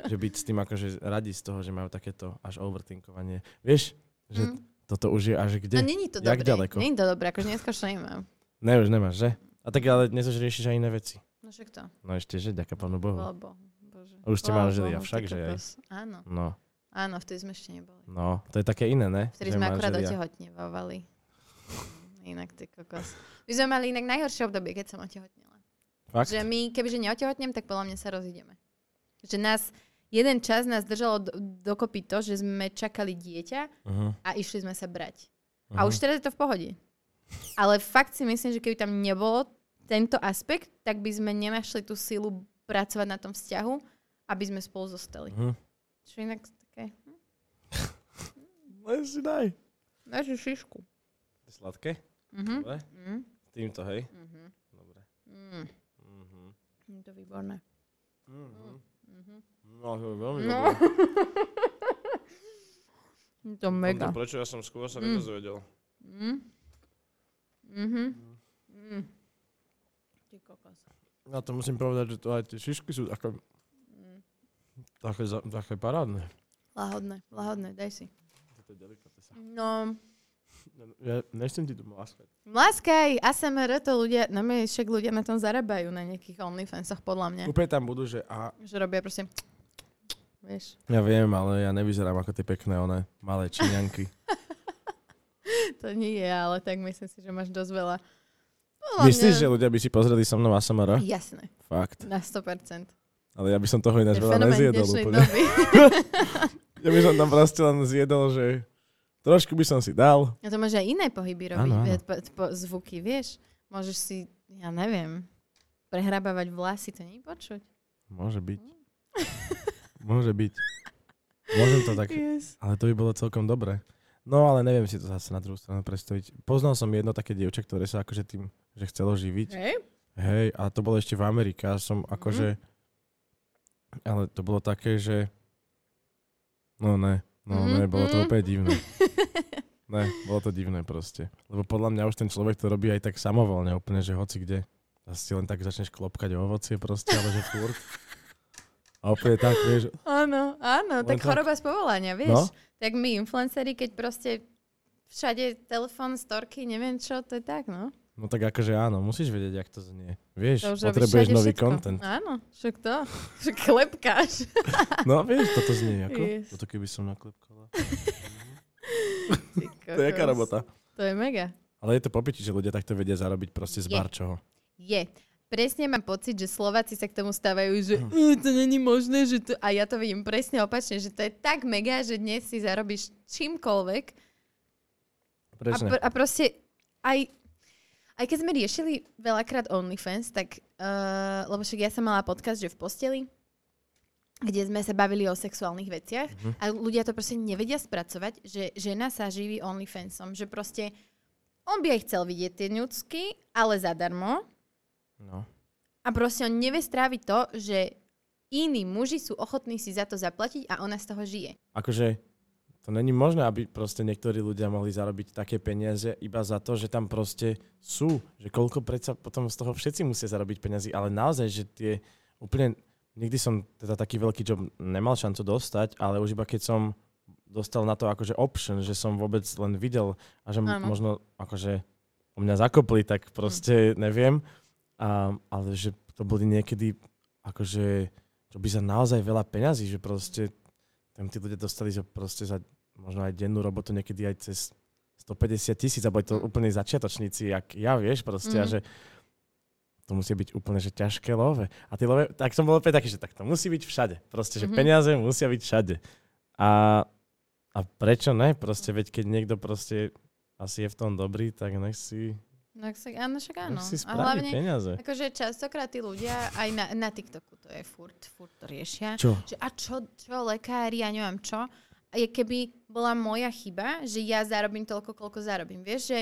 že byť s tým akože radi z toho, že majú takéto až overthinkovanie. Vieš, že Mm. toto už je až kde? No není to Jak dobré. ďaleko? Není to dobré, akože dneska už to nemám. Ne, už nemáš, že? A tak ale dnes už riešiš aj iné veci. No však to. No ešte, že ďaká pánu Bohu. Bohu. Bože. Už ste manželi, Bohu, avšak, že aj? Áno, No, áno, vtedy sme ešte neboli. no, to je také iné, ne? Vtedy Že sme akurát manželia. otehotnevávali. Inak ty kokos. My sme mali inak najhoršie obdobie, keď som otehotnela. Fakt? Že my, kebyže neotehotnem, tak podľa mňa sa rozídeme. Že nás, jeden čas nás držalo do, dokopy to, že sme čakali dieťa Uh-huh, a išli sme sa brať. uh-huh. A už teraz je to v pohode. Ale fakt si myslím, že keby tam nebolo tento aspekt, tak by sme nenašli tú silu pracovať na tom vzťahu, aby sme spolu zostali. Uh-huh. Čo inak také... hm, Len si daj. Dáš šišku. Sladké? Mhm. Dobre. Mhm. Týmto, hej? Mhm. Dobre. Mm. Mhm. Je to výborné. Mhm. Mhm. No, to je veľmi No. dobré. <laughs> Je to mega. Prečo ja som skôr sa Mm. nedozvedel? Mhm. Mhm. Mm. Ty kokos. Ja to musím povedať, že to aj tie šišky sú také, Mm. také, také parádne. Lahodné, lahodné, daj si. To je delikatesa. No, Ja nechcem ti tu mláskať. Láskaj, ASMR to ľudia, no my však ľudia na tom zarábajú na nejakých OnlyFansoch podľa mňa. Úplne tam budú, že a Že robia proste, vieš, ja viem, ale ja nevyzerám ako tie pekné one malé číňanky. <laughs> to nie je, ale tak myslím si, že máš dosť veľa. Podľa Myslíš, mňa- že ľudia by si pozreli so mnou ASMR? Jasné, Fakt. na 100%. Ale ja by som toho To ináč veľa nezjedol úplne. <laughs> Ja by som tam proste len zjedol, že trošku by som si dal. A to môže aj iné pohyby robiť, po, po, zvuky, vieš. Môžeš si, ja neviem, prehrabávať vlasy, to nie počuť. Môže byť. Môže byť. Môžem to tak, Yes. ale to by bolo celkom dobré. No ale neviem si to zase na druhú stranu predstaviť. Poznal som jedno také dievča, ktoré sa akože tým, že chcelo živiť. Hej? Hej, a to bolo ešte v Amerike. A som akože... Ale to bolo také, že... No ne, no Mhm, ne, bolo to mhm. úplne divné. <laughs> Ne, bolo to divné proste. Lebo podľa mňa už ten človek to robí aj tak samovolne, úplne, že hoci kde. A si len tak začneš klopkať o ovocie proste, ale že furt. A úplne tak, vieš, Áno, áno, tak tak. choroba z povolania, no, vieš. Tak my influenceri, keď proste všade telefón, storky, neviem čo, to je tak, no. no tak akože áno, musíš vedieť, jak to znie. Vieš, To potrebuješ nový všetko. content. Áno, však to. <laughs> Však klepkáš. <laughs> No vieš, toto znie ako? Yes. Toto keby som naklepkala. <laughs> To je jaká robota. To je mega. Ale je to popiči, že ľudia takto vedia zarobiť proste z Je. barčoho. Je. Presne mám pocit, že Slováci sa k tomu stávajú, že. "E, to není možné, že to... A ja to vidím presne opačne, že to je tak mega, že dnes si zarobíš čímkoľvek a, Presne. pr- a proste aj, aj keď sme riešili veľakrát OnlyFans, tak, uh, lebo však ja som mala podcast, že v posteli, kde sme sa bavili o sexuálnych veciach Mhm. a ľudia to proste nevedia spracovať, že žena sa živí OnlyFansom, že proste on by aj chcel vidieť tie ňucky, ale zadarmo No. a proste on nevie stráviť to, že iní muži sú ochotní si za to zaplatiť a ona z toho žije. Akože to není možné, aby proste niektorí ľudia mohli zarobiť také peniaze iba za to, že tam proste sú. Že koľko predsa potom z toho všetci musia zarobiť peniazy, ale naozaj, že tie úplne... Nikdy som teda taký veľký job nemal šancu dostať, ale už iba keď som dostal na to akože option, že som vôbec len videl a že Áno. možno akože o mňa zakopli, tak proste neviem. A, ale že to boli niekedy akože, čo by za naozaj veľa peňazí, že proste tam tí ľudia dostali že proste za možno aj dennú robotu niekedy aj cez 150 tisíc, je to Mm. úplne začiatočníci, jak ja, vieš, proste, a Mhm. že to musí byť úplne, že ťažké love. A tie love, tak som bol opäť taký, že tak to musí byť všade. Proste, že Mhm. peniaze musia byť všade. A, a prečo ne? Proste, veď keď niekto proste asi je v tom dobrý, tak nech si, No, ak sa, áno, však áno. si A hlavne, peniaze. akože častokrát tí ľudia, aj na, na TikToku to je furt, furt to riešia. Čo? Že, a čo, čo, lekári, ja neviem čo. Je keby bola moja chyba, že ja zarobím toľko, koľko zarobím. Vieš, že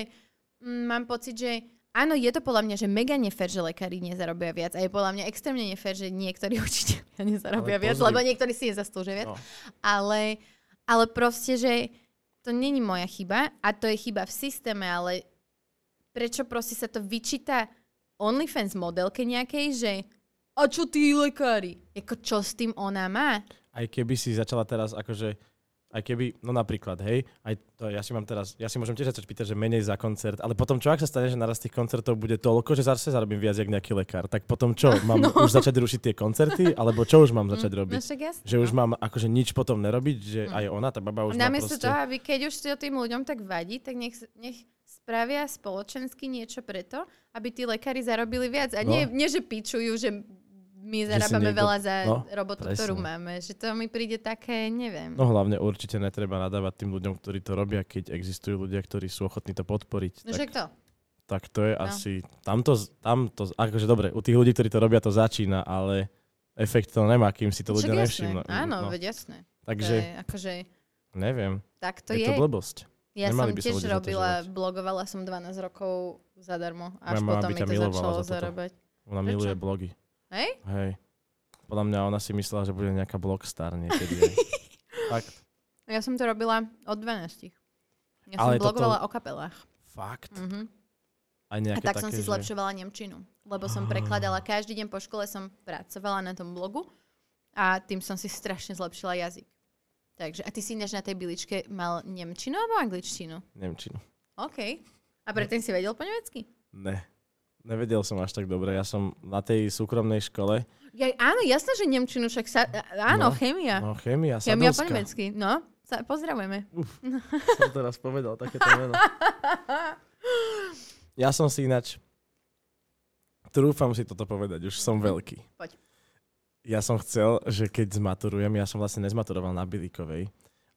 mm, mám pocit, že áno, je to podľa mňa, že mega nefér, že lekári nezarobia viac. A je podľa mňa extrémne nefér, že niektorí <laughs> učiteľia nezarobia viac, lebo niektorí si nezaslúžia viac. No. Ale, ale proste, že to není moja chyba a to je chyba v systéme, ale prečo proste sa to vyčíta OnlyFans modelke nejakej, že a čo tí lekári? Jako čo s tým ona má? Aj keby si začala teraz akože aj keby, no napríklad, hej, aj to ja si mám teraz, ja si môžem tiež začať pýtať, že menej za koncert, ale potom čo, ak sa stane, že naraz tých koncertov bude toľko, že zase zarobím viac, jak nejaký lekár, tak potom čo, <laughs> mám No. už začať rušiť tie koncerty, alebo čo už mám začať Mm, robiť? No jasne, Že už no. mám akože nič potom nerobiť, že Mm. aj ona, tá baba už má Namiesto proste... toho, aby keď už to tým ľuďom tak vadí, tak nech, nech spravia spoločensky niečo preto, aby tí lekári zarobili viac. A No. nie, nie, že pičujú, že my zarábame niekto- veľa za no, robotu, presne. ktorú máme. Že to mi príde také, neviem. No hlavne určite netreba nadávať tým ľuďom, ktorí to robia, keď existujú ľudia, ktorí sú ochotní to podporiť. No tak, to. tak to je No. asi... Tamto, tamto, akože dobre, u tých ľudí, ktorí to robia, to začína, ale efekt to nemá, kým si to ľudia nevšimnú. Áno, no. veď jasné. Takže, To je, akože, neviem, tak to je, je. to blbosť. Ja nemali som tiež robila, blogovala som 12 rokov zadarmo. Až Moja potom mi to začalo za toto. zarábať. Ona Prečo? miluje blogy. Hej? Hej. Podľa mňa ona si myslela, že bude nejaká blogstar niekedy. <laughs> Fakt. Ja som to robila od 12. Ja Ale som toto- blogovala o kapelách. Fakt. Mhm. A nejaké tak som také, si že... zlepšovala Nemčinu. Lebo som Ah. prekladala, každý deň po škole som pracovala na tom blogu a tým som si strašne zlepšila jazyk. Takže, a ty si ináč na tej byličke mal Nemčinu alebo angličtinu? Nemčinu. OK. A predtým si vedel po nemecky? Ne. Nevedel som až tak dobre. Ja som na tej súkromnej škole. Ja, áno, jasné, že Nemčinu, však sa, áno, No, chémia. No, chémia, Chémia po Sadovská. nemecky. No, sa, pozdravujeme. <laughs> Som teraz povedal takéto meno. Ja som si ináč... Trúfam si toto povedať, už som veľký. Poď. Ja som chcel, že keď zmaturujem, ja som vlastne nezmaturoval na Bilikovej,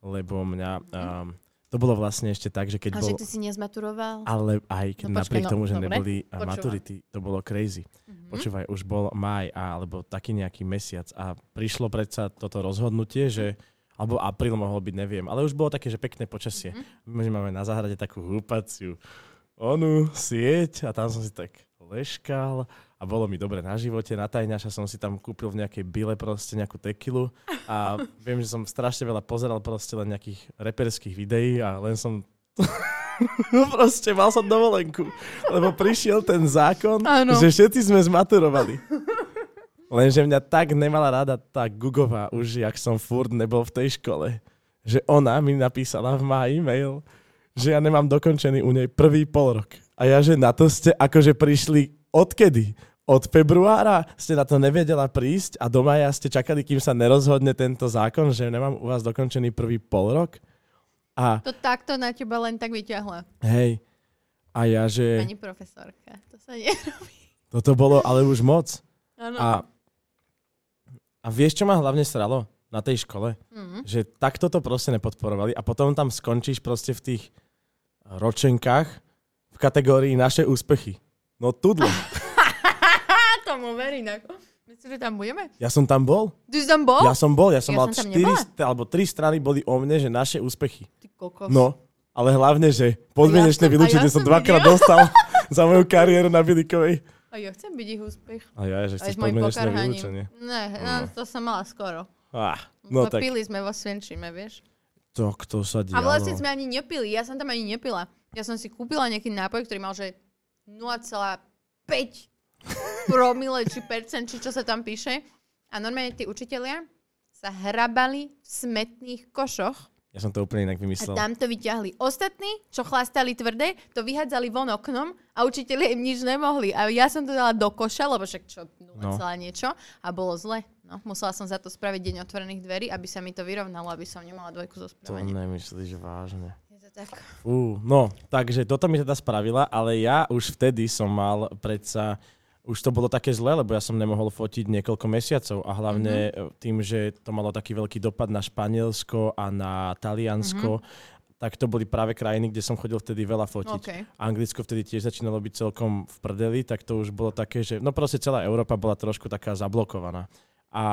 lebo mňa... Um, to bolo vlastne ešte tak, že keď A bol... že ty si nezmaturoval? Ale aj keď No počkaj, napriek no, tomu, že dobre, neboli a, počúvam. maturity, to bolo crazy. Mhm. Počúvaj, už bol maj a, alebo taký nejaký mesiac a prišlo predsa toto rozhodnutie, že Alebo apríl mohol byť, neviem. Ale už bolo také, že pekné počasie. Mhm. My máme na záhrade takú húpaciu onu sieť a tam som si tak leškal a bolo mi dobre na živote. Na tajňaša som si tam kúpil v nejakej bile proste nejakú tekilu a <laughs> viem, že som strašne veľa pozeral proste len nejakých reperských videí a len som <laughs> proste mal som dovolenku, lebo prišiel ten zákon, Áno. že všetci sme zmaturovali. Lenže mňa tak nemala rada tá Gugová už, jak som furt nebol v tej škole, že ona mi napísala v máji mail, že ja nemám dokončený u nej prvý pol rok. A ja, že na to ste akože prišli odkedy? Od februára ste na to nevedela prísť a do maja ste čakali, kým sa nerozhodne tento zákon, že nemám u vás dokončený prvý pol rok? A To takto na teba len tak vyťahla. hej, a ja, že Pani profesorka, to sa nerobí. toto bolo ale už moc. Áno. A, a vieš, čo ma hlavne sralo na tej škole? Mhm. Že takto to proste nepodporovali a potom tam skončíš proste v tých ročenkách v kategórii naše úspechy. No tudlo. A <laughs> tomu verím. Ako. Myslíš, že tam budeme? Ja som tam bol. Ty si tam bol? Ja som bol. Ja som Ja mal som tam 4 nebola. st- alebo 3 strany boli o mne, že naše úspechy. Ty kokos. No, ale hlavne, že podmienečné A ja vylúčenie a ja som som dvakrát dostal <laughs> za moju kariéru na Bilikovej. A ja chcem byť ich úspech. A ja, že chceš podmienečné vylúčenie. Ne, no, to som mala skoro. Ah, no No, tak, Pili sme vo Svenčíme, vieš. to, kto sa A dialo. vlastne sme ani nepili. Ja som tam ani nepila. Ja som si kúpila nejaký nápoj, ktorý mal, že 0,5 promile či percent, či čo sa tam píše. A normálne tí učitelia sa hrabali v smetných košoch Ja som to úplne inak a vymyslel. tam to vyťahli. Ostatní, čo chlastali tvrdé, to vyhádzali von oknom a učitelia im nič nemohli. A ja som to dala do koša, lebo však čo, 0, No. niečo a bolo zle. No, musela som za to spraviť deň otvorených dverí, aby sa mi to vyrovnalo, aby som nemala dvojku zo To správania. nemyslíš vážne. Tak. Fú, no, takže toto mi teda spravila, ale ja už vtedy som mal predsa, už to bolo také zle, lebo ja som nemohol fotiť niekoľko mesiacov a hlavne mm-hmm. tým, že to malo taký veľký dopad na Španielsko a na Taliansko, mm-hmm. tak to boli práve krajiny, kde som chodil vtedy veľa fotiť. OK. Anglicko vtedy tiež začínalo byť celkom v prdeli, tak to už bolo také, že no proste celá Európa bola trošku taká zablokovaná. A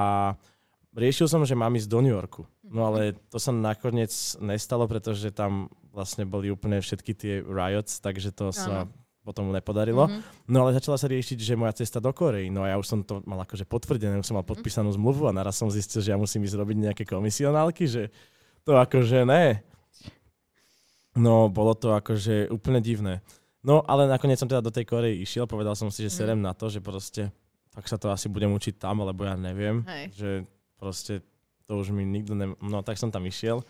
riešil som, že mám ísť do New Yorku. No ale to sa nakoniec nestalo, pretože tam vlastne boli úplne všetky tie riots, takže to sa potom nepodarilo. Mhm. No ale začala sa riešiť, že moja cesta do Korei. No a ja už som to mal akože potvrdené, už som mal Mhm. podpísanú zmluvu a naraz som zistil, že ja musím ísť robiť nejaké komisionálky, že to akože ne. No, bolo to akože úplne divné. No, ale nakoniec som teda do tej Korei išiel, povedal som si, že Mhm. serem na to, že proste tak sa to asi budem učiť tam, alebo ja neviem, Hej. že proste to už mi nikto ne... No, tak som tam išiel.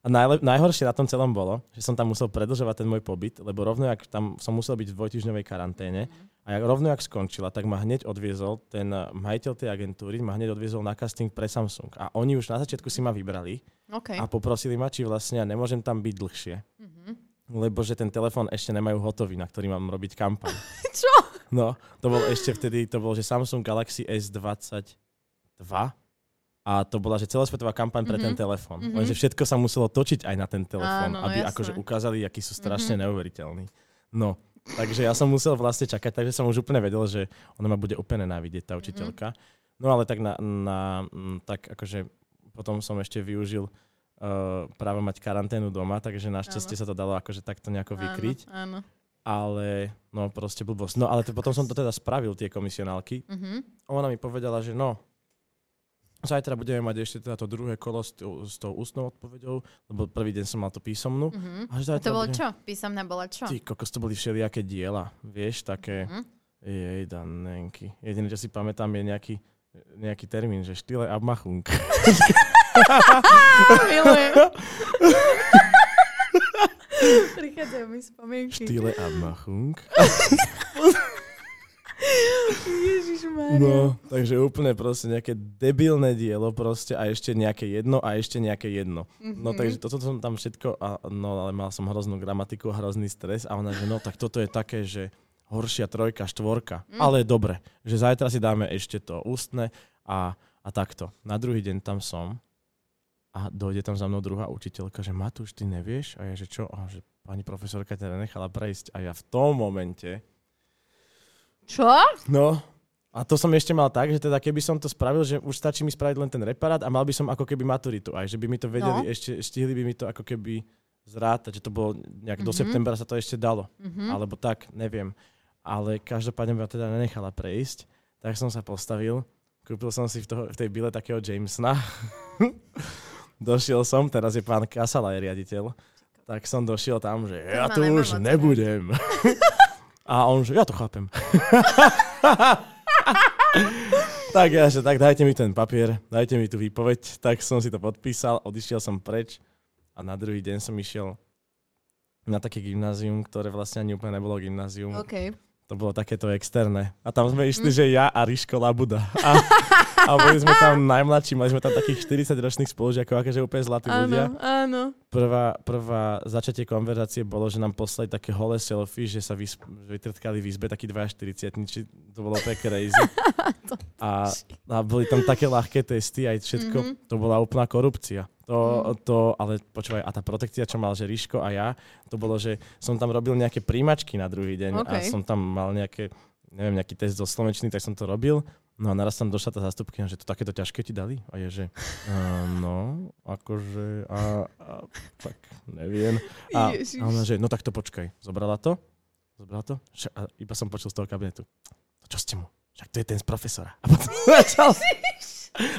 A najle... najhoršie na tom celom bolo, že som tam musel predlžovať ten môj pobyt, lebo rovno, jak tam som musel byť v dvojtyžňovej karanténe a jak, rovno, jak skončila, tak ma hneď odviezol ten eh, majiteľ tej agentúry, ma hneď odviezol na casting pre Samsung. A oni už na začiatku si ma vybrali OK. a poprosili ma, či vlastne ja nemôžem tam byť dlhšie. Mhm. Lebo že ten telefón ešte nemajú hotový, na ktorý mám robiť kampaň. <laughs> Čo? No, to bol ešte vtedy, to bol, že Samsung Galaxy S22 a to bola, že celosvetová kampaň pre ten Mhm. telefón. Mhm. Lenže všetko sa muselo točiť aj na ten telefón, Áno, no aby jasné. akože ukázali, akí sú strašne Mhm. neuveriteľní. No, takže ja som musel vlastne čakať, takže som už úplne vedel, že ona ma bude úplne návidieť, tá učiteľka. No ale tak na, na tak akože potom som ešte využil uh, práve mať karanténu doma, takže našťastie sa to dalo akože takto nejako vykryť. Áno, áno. Ale no proste blbosť. No ale to, potom som to teda spravil, tie komisionálky. Mhm. A ona mi povedala, že no, zajtra budeme mať ešte teda to druhé kolo s, tou- s tou ústnou odpoveďou, lebo prvý deň som mal tú písomnú. Mhm. A že A to bolo budem- čo? Písomná bola čo? Ty kokos, to boli všelijaké diela, vieš, také, Mhm. jej danenky. Jediné, čo si pamätám, je nejaký, nejaký termín, že štýle abmachung. <laughs> Milujem. <laughs> Prichádzajú mi spomienky. Štýle abmachung. <laughs> Ježišmarja. No, takže úplne proste nejaké debilné dielo proste a ešte nejaké jedno a ešte nejaké jedno. No Mhm. takže toto som tam všetko, a, no ale mal som hroznú gramatiku, hrozný stres a ona, že no tak toto je také, že horšia trojka, štvorka. Mm. Ale dobre, že zajtra si dáme ešte to ústne a, a takto. Na druhý deň tam som a dojde tam za mnou druhá učiteľka, že Matúš, ty nevieš? A ja, že čo? A že pani profesorka teda nechala prejsť. A ja v tom momente Čo? No, A to som ešte mal tak, že teda keby som to spravil, že už stačí mi spraviť len ten reparát a mal by som ako keby maturitu aj, že by mi to vedeli, No. ešte, stihli by mi to ako keby zrátať, že to bolo nejak do Mhm. septembra sa to ešte dalo. Mhm. Alebo tak, neviem. Ale každopádne ma teda nenechala prejsť, tak som sa postavil, kúpil som si v, toho, v tej bile takého Jamesona. <laughs> došiel som, teraz je pán Kasala je riaditeľ, tak som došiel tam, že ja tu už nebudem. <laughs> A on, že ja to chápem. <laughs> tak ja, že tak dajte mi ten papier, dajte mi tú výpoveď. Tak som si to podpísal, odišiel som preč a na druhý deň som išiel na také gymnázium, ktoré vlastne ani úplne nebolo gymnázium. OK. To bolo takéto externé. A tam sme išli, že ja a Riško Labuda. A, a boli sme tam najmladší, mali sme tam takých 40 ročných spolužiakov, akože úplne zlatí ľudia. Áno, áno. Prvá, prvá začatie konverzácie bolo, že nám poslali také holé selfie, že sa vysp- že vytrtkali v izbe takí 2,40 či to bolo úplne crazy. <laughs> a, a boli tam také ľahké testy, aj všetko. Mhm. To bola úplná korupcia. To, to, ale počúvaj, a tá protekcia, čo mal, že Ríško a ja, to bolo, že som tam robil nejaké príjmačky na druhý deň a OK. som tam mal nejaké, neviem, nejaký test zo slovenčiny, tak som to robil. No a naraz tam došla tá zastupkynia, že to takéto ťažké ti dali? A je, že uh, no, akože, a, a tak neviem. A, Ježiš. a ona, že no tak to počkaj. Zobrala to? Zobrala to? A iba som počul z toho kabinetu. To čo ste mu? Však to je ten z profesora. A potom <laughs> začal.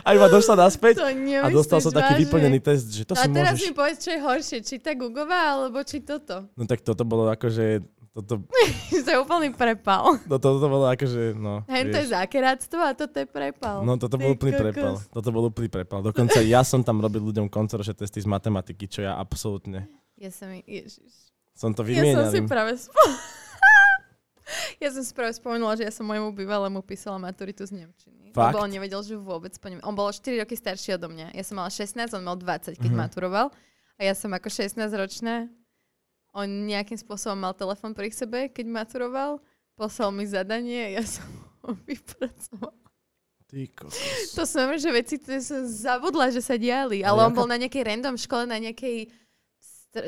A iba došla naspäť a dostal som taký vyplnený test, že to No a si teraz môžeš... mi povedz, čo je horšie, či tá Gugová, alebo či toto. No tak toto bolo akože... Toto, <laughs> to je úplný prepal. no, toto bolo akože, no... Hen to je zákeráctvo a toto je prepal. No toto Ty bol úplný kokos. prepal. Toto bol úplný prepal. Dokonca ja som tam robil ľuďom koncoročné testy z matematiky, čo ja absolútne... Ja som, ježiš. Som to Ja som vymienal. si práve spo... <laughs> ja som si práve spomenula, že ja som môjmu bývalému písala maturitu z Nemčiny. Fakt? Lebo on nevedel, že vôbec po nem... On bol o 4 roky starší odo mňa. Ja som mala 16, on mal 20, keď Mhm. maturoval. A ja som ako 16-ročná. On nejakým spôsobom mal telefon pri sebe, keď maturoval. Poslal mi zadanie, <laughs> ja som ho vypracovala. Ty kokos. To som, že veci to som zabudla, že sa diali. Ale Ale on aká- bol na nejakej random škole, na nejakej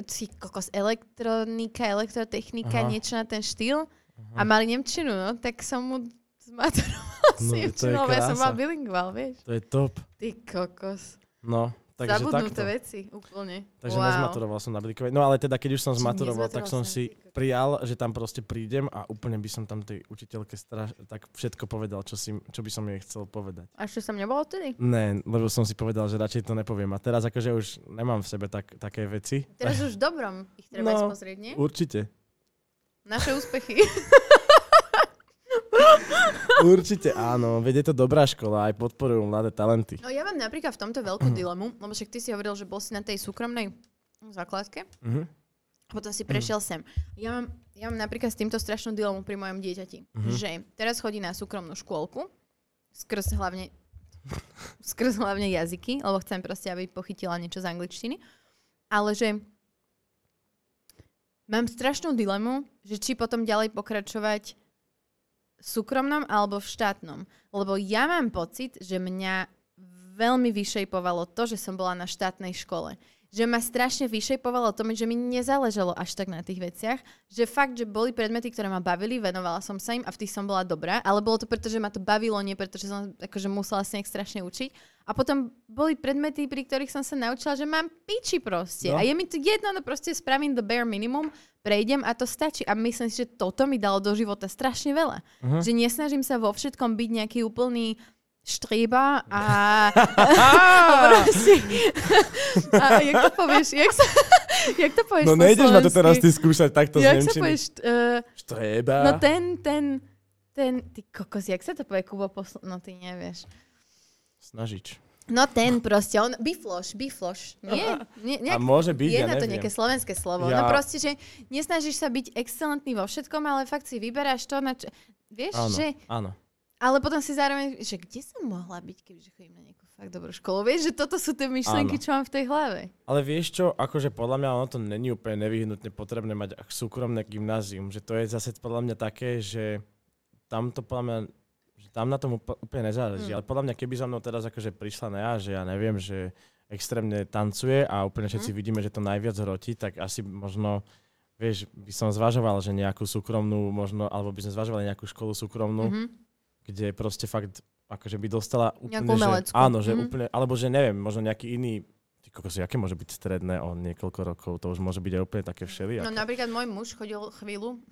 ty kokos, elektronika, elektrotechnika, Aha. niečo na ten štýl. A mali Nemčinu, no, tak som mu zmaturovala s No, je Nemčinou, ja som krása. bola bilingval, vieš. To je top. Ty kokos. No, takže Zabudnuté takto. veci, úplne. Takže wow. nezmaturoval som na Blikovej. No ale teda, keď už som zmaturoval, tak som si prijal, že tam proste prídem a úplne by som tam tej učiteľke straš- tak všetko povedal, čo, si, čo by som jej chcel povedať. A čo som nebolo vtedy? Ne, lebo som si povedal, že radšej to nepoviem. A teraz akože už nemám v sebe tak, také veci. Teraz už v dobrom ich treba No. pozrieť, nie? Určite. Naše úspechy. <laughs> <laughs> Určite áno. Veď je to dobrá škola, aj podporujú mladé talenty. No ja mám napríklad v tomto veľkú dilemu, lebo však ty si hovoril, že bol si na tej súkromnej základke. Mhm. A potom si prešiel sem. Ja mám, ja mám napríklad s týmto strašnú dilemu pri mojom dieťati, Mhm. že teraz chodí na súkromnú škôlku, skrz hlavne skrz hlavne jazyky, lebo chcem proste, aby pochytila niečo z angličtiny. Ale že mám strašnú dilemu, že či potom ďalej pokračovať súkromnom alebo v štátnom. Lebo ja mám pocit, že mňa veľmi vyšejpovalo to, že som bola na štátnej škole. Že ma strašne vyšejpovalo to, že mi nezáležalo až tak na tých veciach. Že fakt, že boli predmety, ktoré ma bavili, venovala som sa im a v tých som bola dobrá, ale bolo to preto, že ma to bavilo, nie preto, že som akože musela sa nejak strašne učiť. A potom boli predmety, pri ktorých som sa naučila, že mám piči proste. No. A je mi to jedno, no proste spravím the bare minimum, prejdem a to stačí. A myslím si, že toto mi dalo do života strašne veľa. Mhm. Že nesnažím sa vo všetkom byť nejaký úplný štríba a, <laughs> a proste, a jak to povieš, jak, sa, <laughs> jak to povieš No nejdeš ma to teraz ty skúšať takto z Jak sa Nemčiny. povieš, uh, no ten, ten, ten, ty kokos, jak sa to povie, Kubo, posl- no ty nevieš. Snažič. No ten proste, on, bifloš, bifloš, nie? nie A nejak, môže byť, je ja na to neviem. nejaké slovenské slovo. No Ja- proste, že nesnažíš sa byť excelentný vo všetkom, ale fakt si vyberáš to, na čo... Vieš, Áno, že... áno. Ale potom si zároveň, že kde som mohla byť, kebyže chodím na nejakú fakt dobrú školu. Vieš, že toto sú tie myšlienky, Áno. čo mám v tej hlave. Ale vieš čo, akože podľa mňa ono to není úplne nevyhnutne potrebné mať súkromné gymnázium, že to je zase podľa mňa také, že tam to podľa mňa, že tam na tom úpl- úplne nezáleží. Mm. Ale podľa mňa, keby za mnou teraz akože prišla Nea, že ja neviem, že extrémne tancuje a úplne všetci Mm. vidíme, že to najviac hrotí, tak asi možno, vieš, by som zvažoval, že nejakú súkromnú možno, alebo by sme zvažovali nejakú školu súkromnú, Mhm. kde proste fakt akože by dostala úplne, Nejakú že, áno, že Mhm. úplne, alebo že neviem, možno nejaký iný, ty kokos, aké môže byť stredné o niekoľko rokov, to už môže byť aj úplne také všelijaké. No napríklad môj muž chodil chvíľu,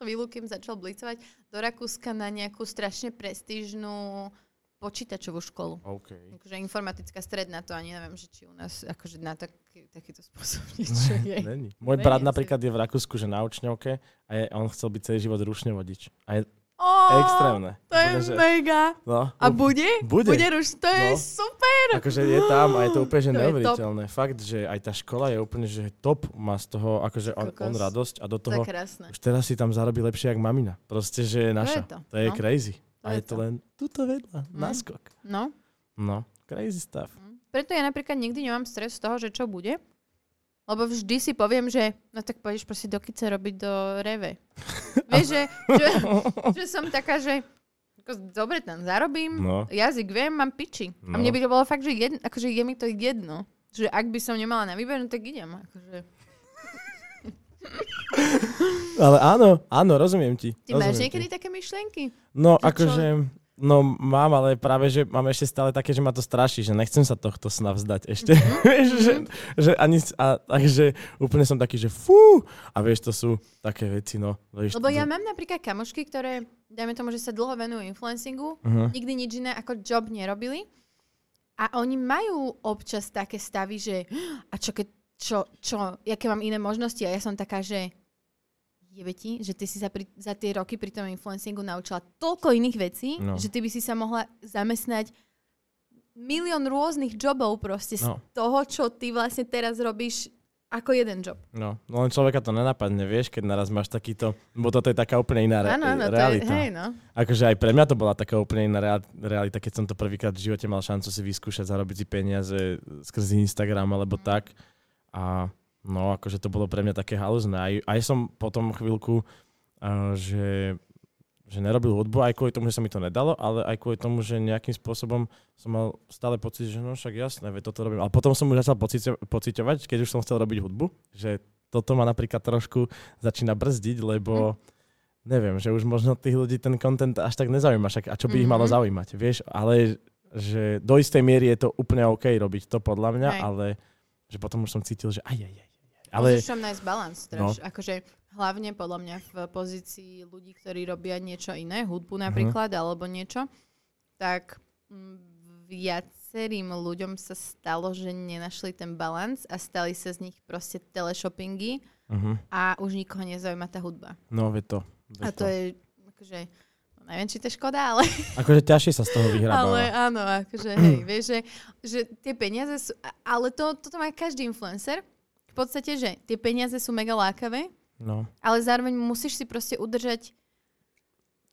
chvíľu, kým začal blicovať, do Rakúska na nejakú strašne prestížnú počítačovú školu. OK. Akože informatická stredná, to ani neviem, že či u nás akože na taký, takýto spôsob <laughs> niečo je. Není. Môj Není brat napríklad je v Rakúsku, že na učňovke a je, on chcel byť celý život rušne vodič. A je Ó, extrémne. To je Úplne, že- mega. No, A bude? Bude. Bude ruš, to je No. super. Akože je tam a je to úplne že To je neuveriteľné. Fakt, že aj tá škola je úplne že top, má z toho akože on, on radosť a do To toho je krásne. už teraz si tam zarobí lepšie jak mamina. Proste, že je naša. to, To je no. crazy. To A je je to to. len tuto vedľa, Mm. naskok. No. No, crazy stuff. Preto ja napríklad nikdy nemám stres z toho, že čo bude. Lebo vždy si poviem, že no tak pôjdeš proste do kice robiť do reve. <laughs> Vieš, že, že, <laughs> že som taká, že dobre tam zarobím, No. jazyk viem, mám piči. A No. mne by to bolo fakt, že jedno, akože je mi to jedno. Že ak by som nemala na výber, no tak idem. Akože. <laughs> Ale áno, áno, rozumiem ti. Ty máš rozumiem niekedy ti. také myšlienky? No, Že čo? No mám, ale práve, že mám ešte stále také, že ma to straší, že nechcem sa tohto sna vzdať ešte. Mhm. <laughs> vieš, že, že ani, a, takže úplne som taký, že fú, a vieš, to sú také veci, no. Vieš, Lebo to, ja mám napríklad kamošky, ktoré, dajme tomu, že sa dlho venujú influencingu, Uh-huh. nikdy nič iné ako job nerobili. A oni majú občas také stavy, že a čo keď, čo, čo, jaké mám iné možnosti? A ja som taká, že jebe ti, že ty si sa pri, za tie roky pri tom influencingu naučila toľko iných vecí, No. že ty by si sa mohla zamestnať milión rôznych jobov proste z No. toho, čo ty vlastne teraz robíš ako jeden job. No, no len človeka to nenapadne, vieš, keď naraz máš takýto, bo toto je taká úplne iná re- Áno, áno, to je, realita. hej, no. Akože aj pre mňa to bola taká úplne iná rea- realita, keď som to prvýkrát v živote mal šancu si vyskúšať, zarobiť si peniaze skrz Instagram alebo tak. A no, akože to bolo pre mňa také halúzne. Aj, aj som potom chvíľku, uh, že, že nerobil hudbu, aj kvôli tomu, že sa mi to nedalo, ale aj kvôli tomu, že nejakým spôsobom som mal stále pocit, že no však jasné, veď toto robím. Ale potom som už začal pociťo- pociťovať, keď už som chcel robiť hudbu, že toto ma napríklad trošku začína brzdiť, lebo neviem, že už možno tých ľudí ten content až tak nezaujíma, však a čo by ich malo Mhm. zaujímať, vieš, ale že do istej miery je to úplne OK robiť to podľa mňa, Hej. ale že potom už som cítil, že aj, aj, aj. Ale... Musíš tam nájsť balans. No. No. Akože hlavne podľa mňa v pozícii ľudí, ktorí robia niečo iné, hudbu napríklad, Mhm. alebo niečo, tak mm, viacerým ľuďom sa stalo, že nenašli ten balans a stali sa z nich proste teleshoppingy uh-huh. a už nikoho nezaujíma tá hudba. no vie to. Vie A to je, akože, no neviem, či to je škoda, ale, <laughs> Akože ťažšie sa z toho vyhrába. ale áno, akože hej, vieš, že, že tie peniaze sú, ale to, toto má každý influencer, podstate, že tie peniaze sú mega lákavé, No, ale zároveň musíš si proste udržať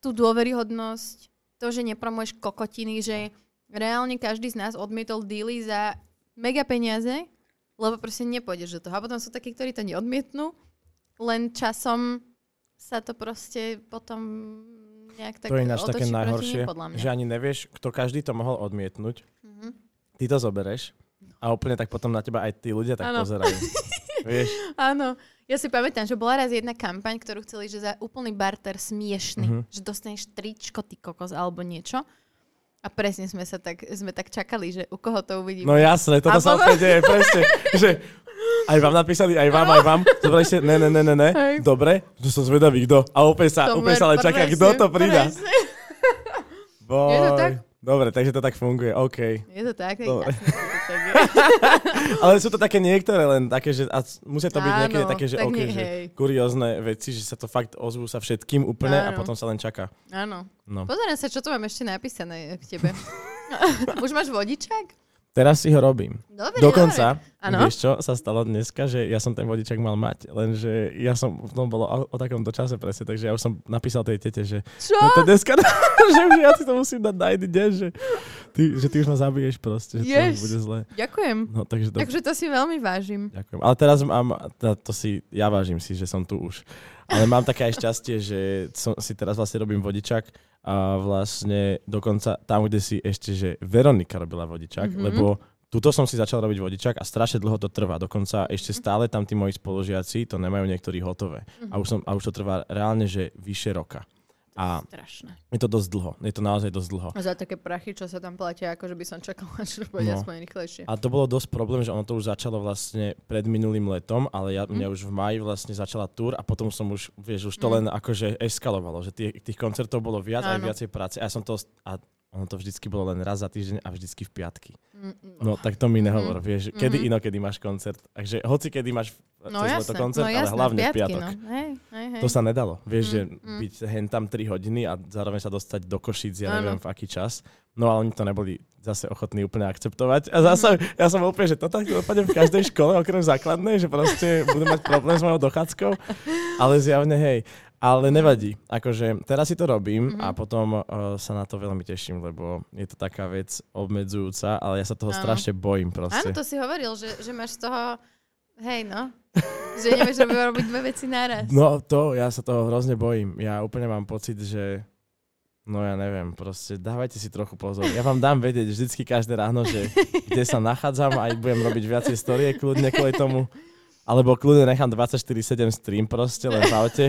tú dôveryhodnosť, to, že nepromuješ kokotiny, že reálne každý z nás odmietol díly za mega peniaze, lebo proste nepôjdeš do toho. A potom sú takí, ktorí to neodmietnú, len časom sa to proste potom nejak tak to je ináč také najhoršie, mňa. že ani nevieš, kto každý to mohol odmietnúť. Mhm. Ty to zobereš a úplne tak potom na teba aj tí ľudia tak Áno. pozerajú. <laughs> vieš? Áno. Ja si pamätám, že bola raz jedna kampaň, ktorú chceli, že za úplný barter smiešný, Mhm. že dostaneš tričko, ty kokos, alebo niečo. A presne sme sa tak, sme tak čakali, že u koho to uvidíme. No jasné, toto sa potom- deje, presne. <laughs> že aj vám napísali, aj vám, aj vám. Dobre, ešte, ne, ne, ne, ne, ne. Dobre, že som zvedavý, kto. A opäť sa, To opäť sa len čaká, kto to presne. Boj. Je to tak? Dobre, takže to tak funguje, OK. Je to tak, Dobre. jasné, <laughs> Ale sú to také niektoré len také, že a musia to byť Áno, niekedy také, že tak OK, nie, že kuriózne veci, že sa to fakt ozvú sa všetkým úplne a Áno. potom sa len čaká. Áno. No. Pozerám sa, čo tu mám ešte napísané k tebe. <laughs> Už máš vodičák? Teraz si ho robím. Dobre, Dokonca, dobre. Vieš čo, sa stalo dneska, že ja som ten vodičak mal mať, lenže ja som, v tom bolo o, o takomto čase presne, takže ja už som napísal tej tete, že Čo? no to dneska, <laughs> že už ja si to musím dať na iný deň, že ty, že ty už ma zabiješ proste, že to Yes. už bude zle. Ďakujem. No takže to, Takže to si veľmi vážim. ďakujem. Ale teraz mám, to, to si, ja vážim si, že som tu už. Ale mám také aj šťastie, že som, si teraz vlastne robím vodičak a vlastne dokonca tam, kde si ešte, že Veronika robila vodičak, Mhm. lebo Tuto som si začal robiť vodičak a strašne dlho to trvá. Dokonca ešte stále tam tí moji spolužiaci to nemajú niektorí hotové. A už, som, a už to trvá reálne, že vyše roka. To A je strašné. je to dosť dlho. Je to naozaj dosť dlho. A za také prachy, čo sa tam platia, akože by som čakala, <laughs> že to bude No. aspoň rýchlejšie. A to bolo dosť problém, že ono to už začalo vlastne pred minulým letom, ale ja, Mhm. mňa už v maji vlastne začala túr a potom som už, vieš, už to Mm. len akože eskalovalo, že tých, tých koncertov bolo viac Áno. viacej práce a ja som to, a ono to vždycky bolo len raz za týždeň a vždycky v piatky. Mm, mm. No tak to mi nehovor, vieš, kedy Mhm. inokedy máš koncert. Takže hoci kedy máš No cez leto koncert, no ale jasné, hlavne v piatky, piatok. No. Hej, hej, hej. To sa nedalo. Vieš, že Mm, mm. byť hen tam 3 hodiny a zároveň sa dostať do Košíc, ja neviem v aký čas. No ale oni to neboli zase ochotní úplne akceptovať. A zase, ja som úplne, že to tak dopadne v každej škole, okrem základnej, že proste budú mať problém s mojou dochádzkou. Ale zjavne, hej. Ale nevadí. Akože teraz si to robím a Mhm. potom uh, sa na to veľmi teším, lebo je to taká vec obmedzujúca, ale ja sa toho Áno. strašne bojím Áno, proste. to si hovoril, že, že máš z toho, hej no, že nevieš robiť, robiť dve veci naraz. No to, ja sa toho hrozne bojím. Ja úplne mám pocit, že no ja neviem, proste dávajte si trochu pozor. Ja vám dám vedieť vždycky každé ráno, že kde sa nachádzam a budem robiť viacej storie kľudne kvôli tomu. Alebo kľudne nechám 24-7 stream proste, len v aute,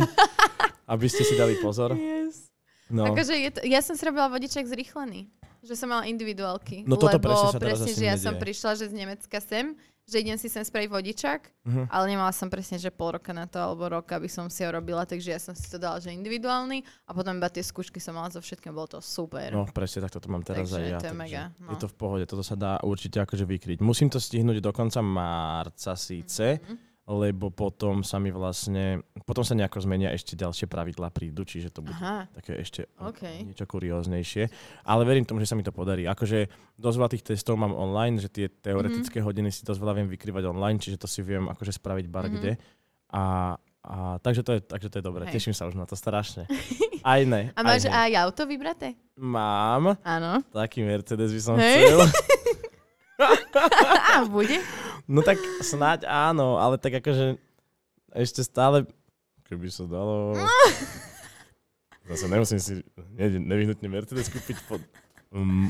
aby ste si dali pozor. Yes. No. Akože je to, ja som si robila vodičak zrýchlený. Že som mala individuálky. No toto lebo presne sa teraz presne, že ja nedieje. som prišla, že z Nemecka sem, že idem si sem spraviť vodičak, Mhm. ale nemala som presne, že pol roka na to, alebo rok, aby som si ho robila, takže ja som si to dala, že individuálny a potom iba tie skúšky som mala so všetkým, bolo to super. No presne, tak toto mám teraz Takže aj ja. to je mega, no. Je to v pohode, toto sa dá určite akože vykryť. Musím to stihnúť do konca marca síce, Mhm. Lebo potom sa mi vlastne, potom sa nejako zmenia ešte ďalšie pravidlá prídu, čiže to bude Aha, také ešte OK. niečo kurióznejšie. Ale verím tomu, že sa mi to podarí. Akože dosť veľa tých testov mám online, že tie teoretické Mhm. hodiny si dosť veľa viem vykrývať online, čiže to si viem akože spraviť bar Mhm. kde. A, a takže, to je, takže to je dobré. Hej. Teším sa už na to strašne. <laughs> Aj ne. A máš aj, aj auto vybraté? Mám. Áno. Taký Mercedes by som Hej. chcel. <laughs> <laughs> A bude? No tak snáď áno, ale tak akože ešte stále, keby sa dalo... Zase nemusím si ne, nevyhnutne Mercedes kúpiť pod, um,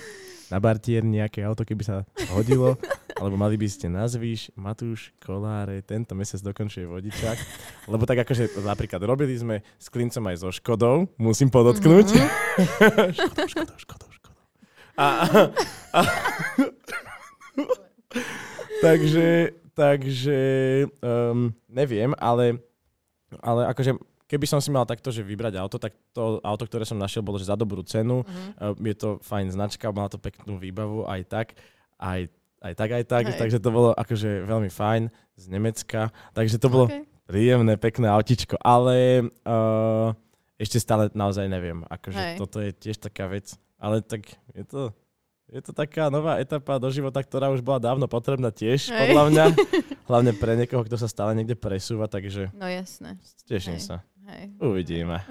na bartier nejaké auto, keby sa hodilo, alebo mali by ste nazvíš Matúš Koláre, tento mesiac dokončuje vodičák, lebo tak akože napríklad robili sme s klincom aj so Škodou, musím podotknúť. Mhm. škodou, škodou, škodou, škodou. A, a, <laughs> takže, takže um, neviem, ale, ale akože keby som si mal takto, že vybrať auto, tak to auto, ktoré som našiel, bolo že za dobrú cenu. Mhm. Uh, je to fajn značka, má to peknú výbavu aj tak, aj, aj tak, aj tak, Hej. takže to bolo akože veľmi fajn z Nemecka, takže to bolo Okay. príjemné, pekné autičko, ale uh, ešte stále naozaj neviem, akože Hej. toto je tiež taká vec, ale tak je to, je to taká nová etapa do života, ktorá už bola dávno potrebná tiež, Hej. podľa mňa, <laughs> hlavne pre niekoho, kto sa stále niekde presúva, takže No jasné. teším Hej. sa. Hej. Uvidíme.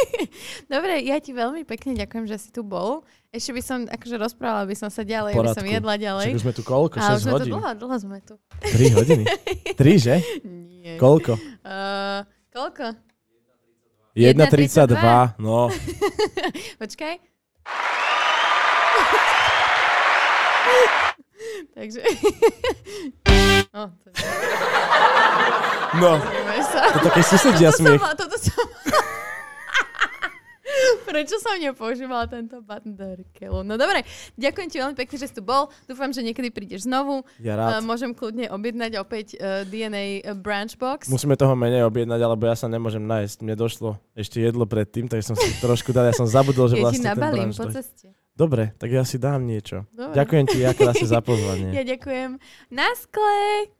<laughs> Dobre, ja ti veľmi pekne ďakujem, že si tu bol. Ešte by som akože rozprávala, by som sa ďalej, by som Poradku. jedla ďalej. už sme tu koľko? Ale 6 už sme tu hodín? dlho, dlho sme tu. 3 hodiny? <laughs> 3, že? Nie. Koľko? Uh, koľko? 1,32. No, Počkaj. <laughs> Takže... oh, to je... no. To také susedia Toto smiech. som, toto som... <laughs> Prečo som nepoužívala tento rkeľu? No dobre, ďakujem ti veľmi pekne, že si tu bol. Dúfam, že niekedy prídeš znovu. Ja Uh, rád. môžem kľudne objednať opäť uh, DNA branch box. Musíme toho menej objednať, alebo ja sa nemôžem nájsť. Mne došlo ešte jedlo predtým, tak som si trošku dal. Ja som zabudol, že vlastne ten brunch... po ceste. Dobre, tak ja si dám niečo. Dobre. Ďakujem ti, ja krásne za pozvanie. <laughs> Ja ďakujem. Na skle!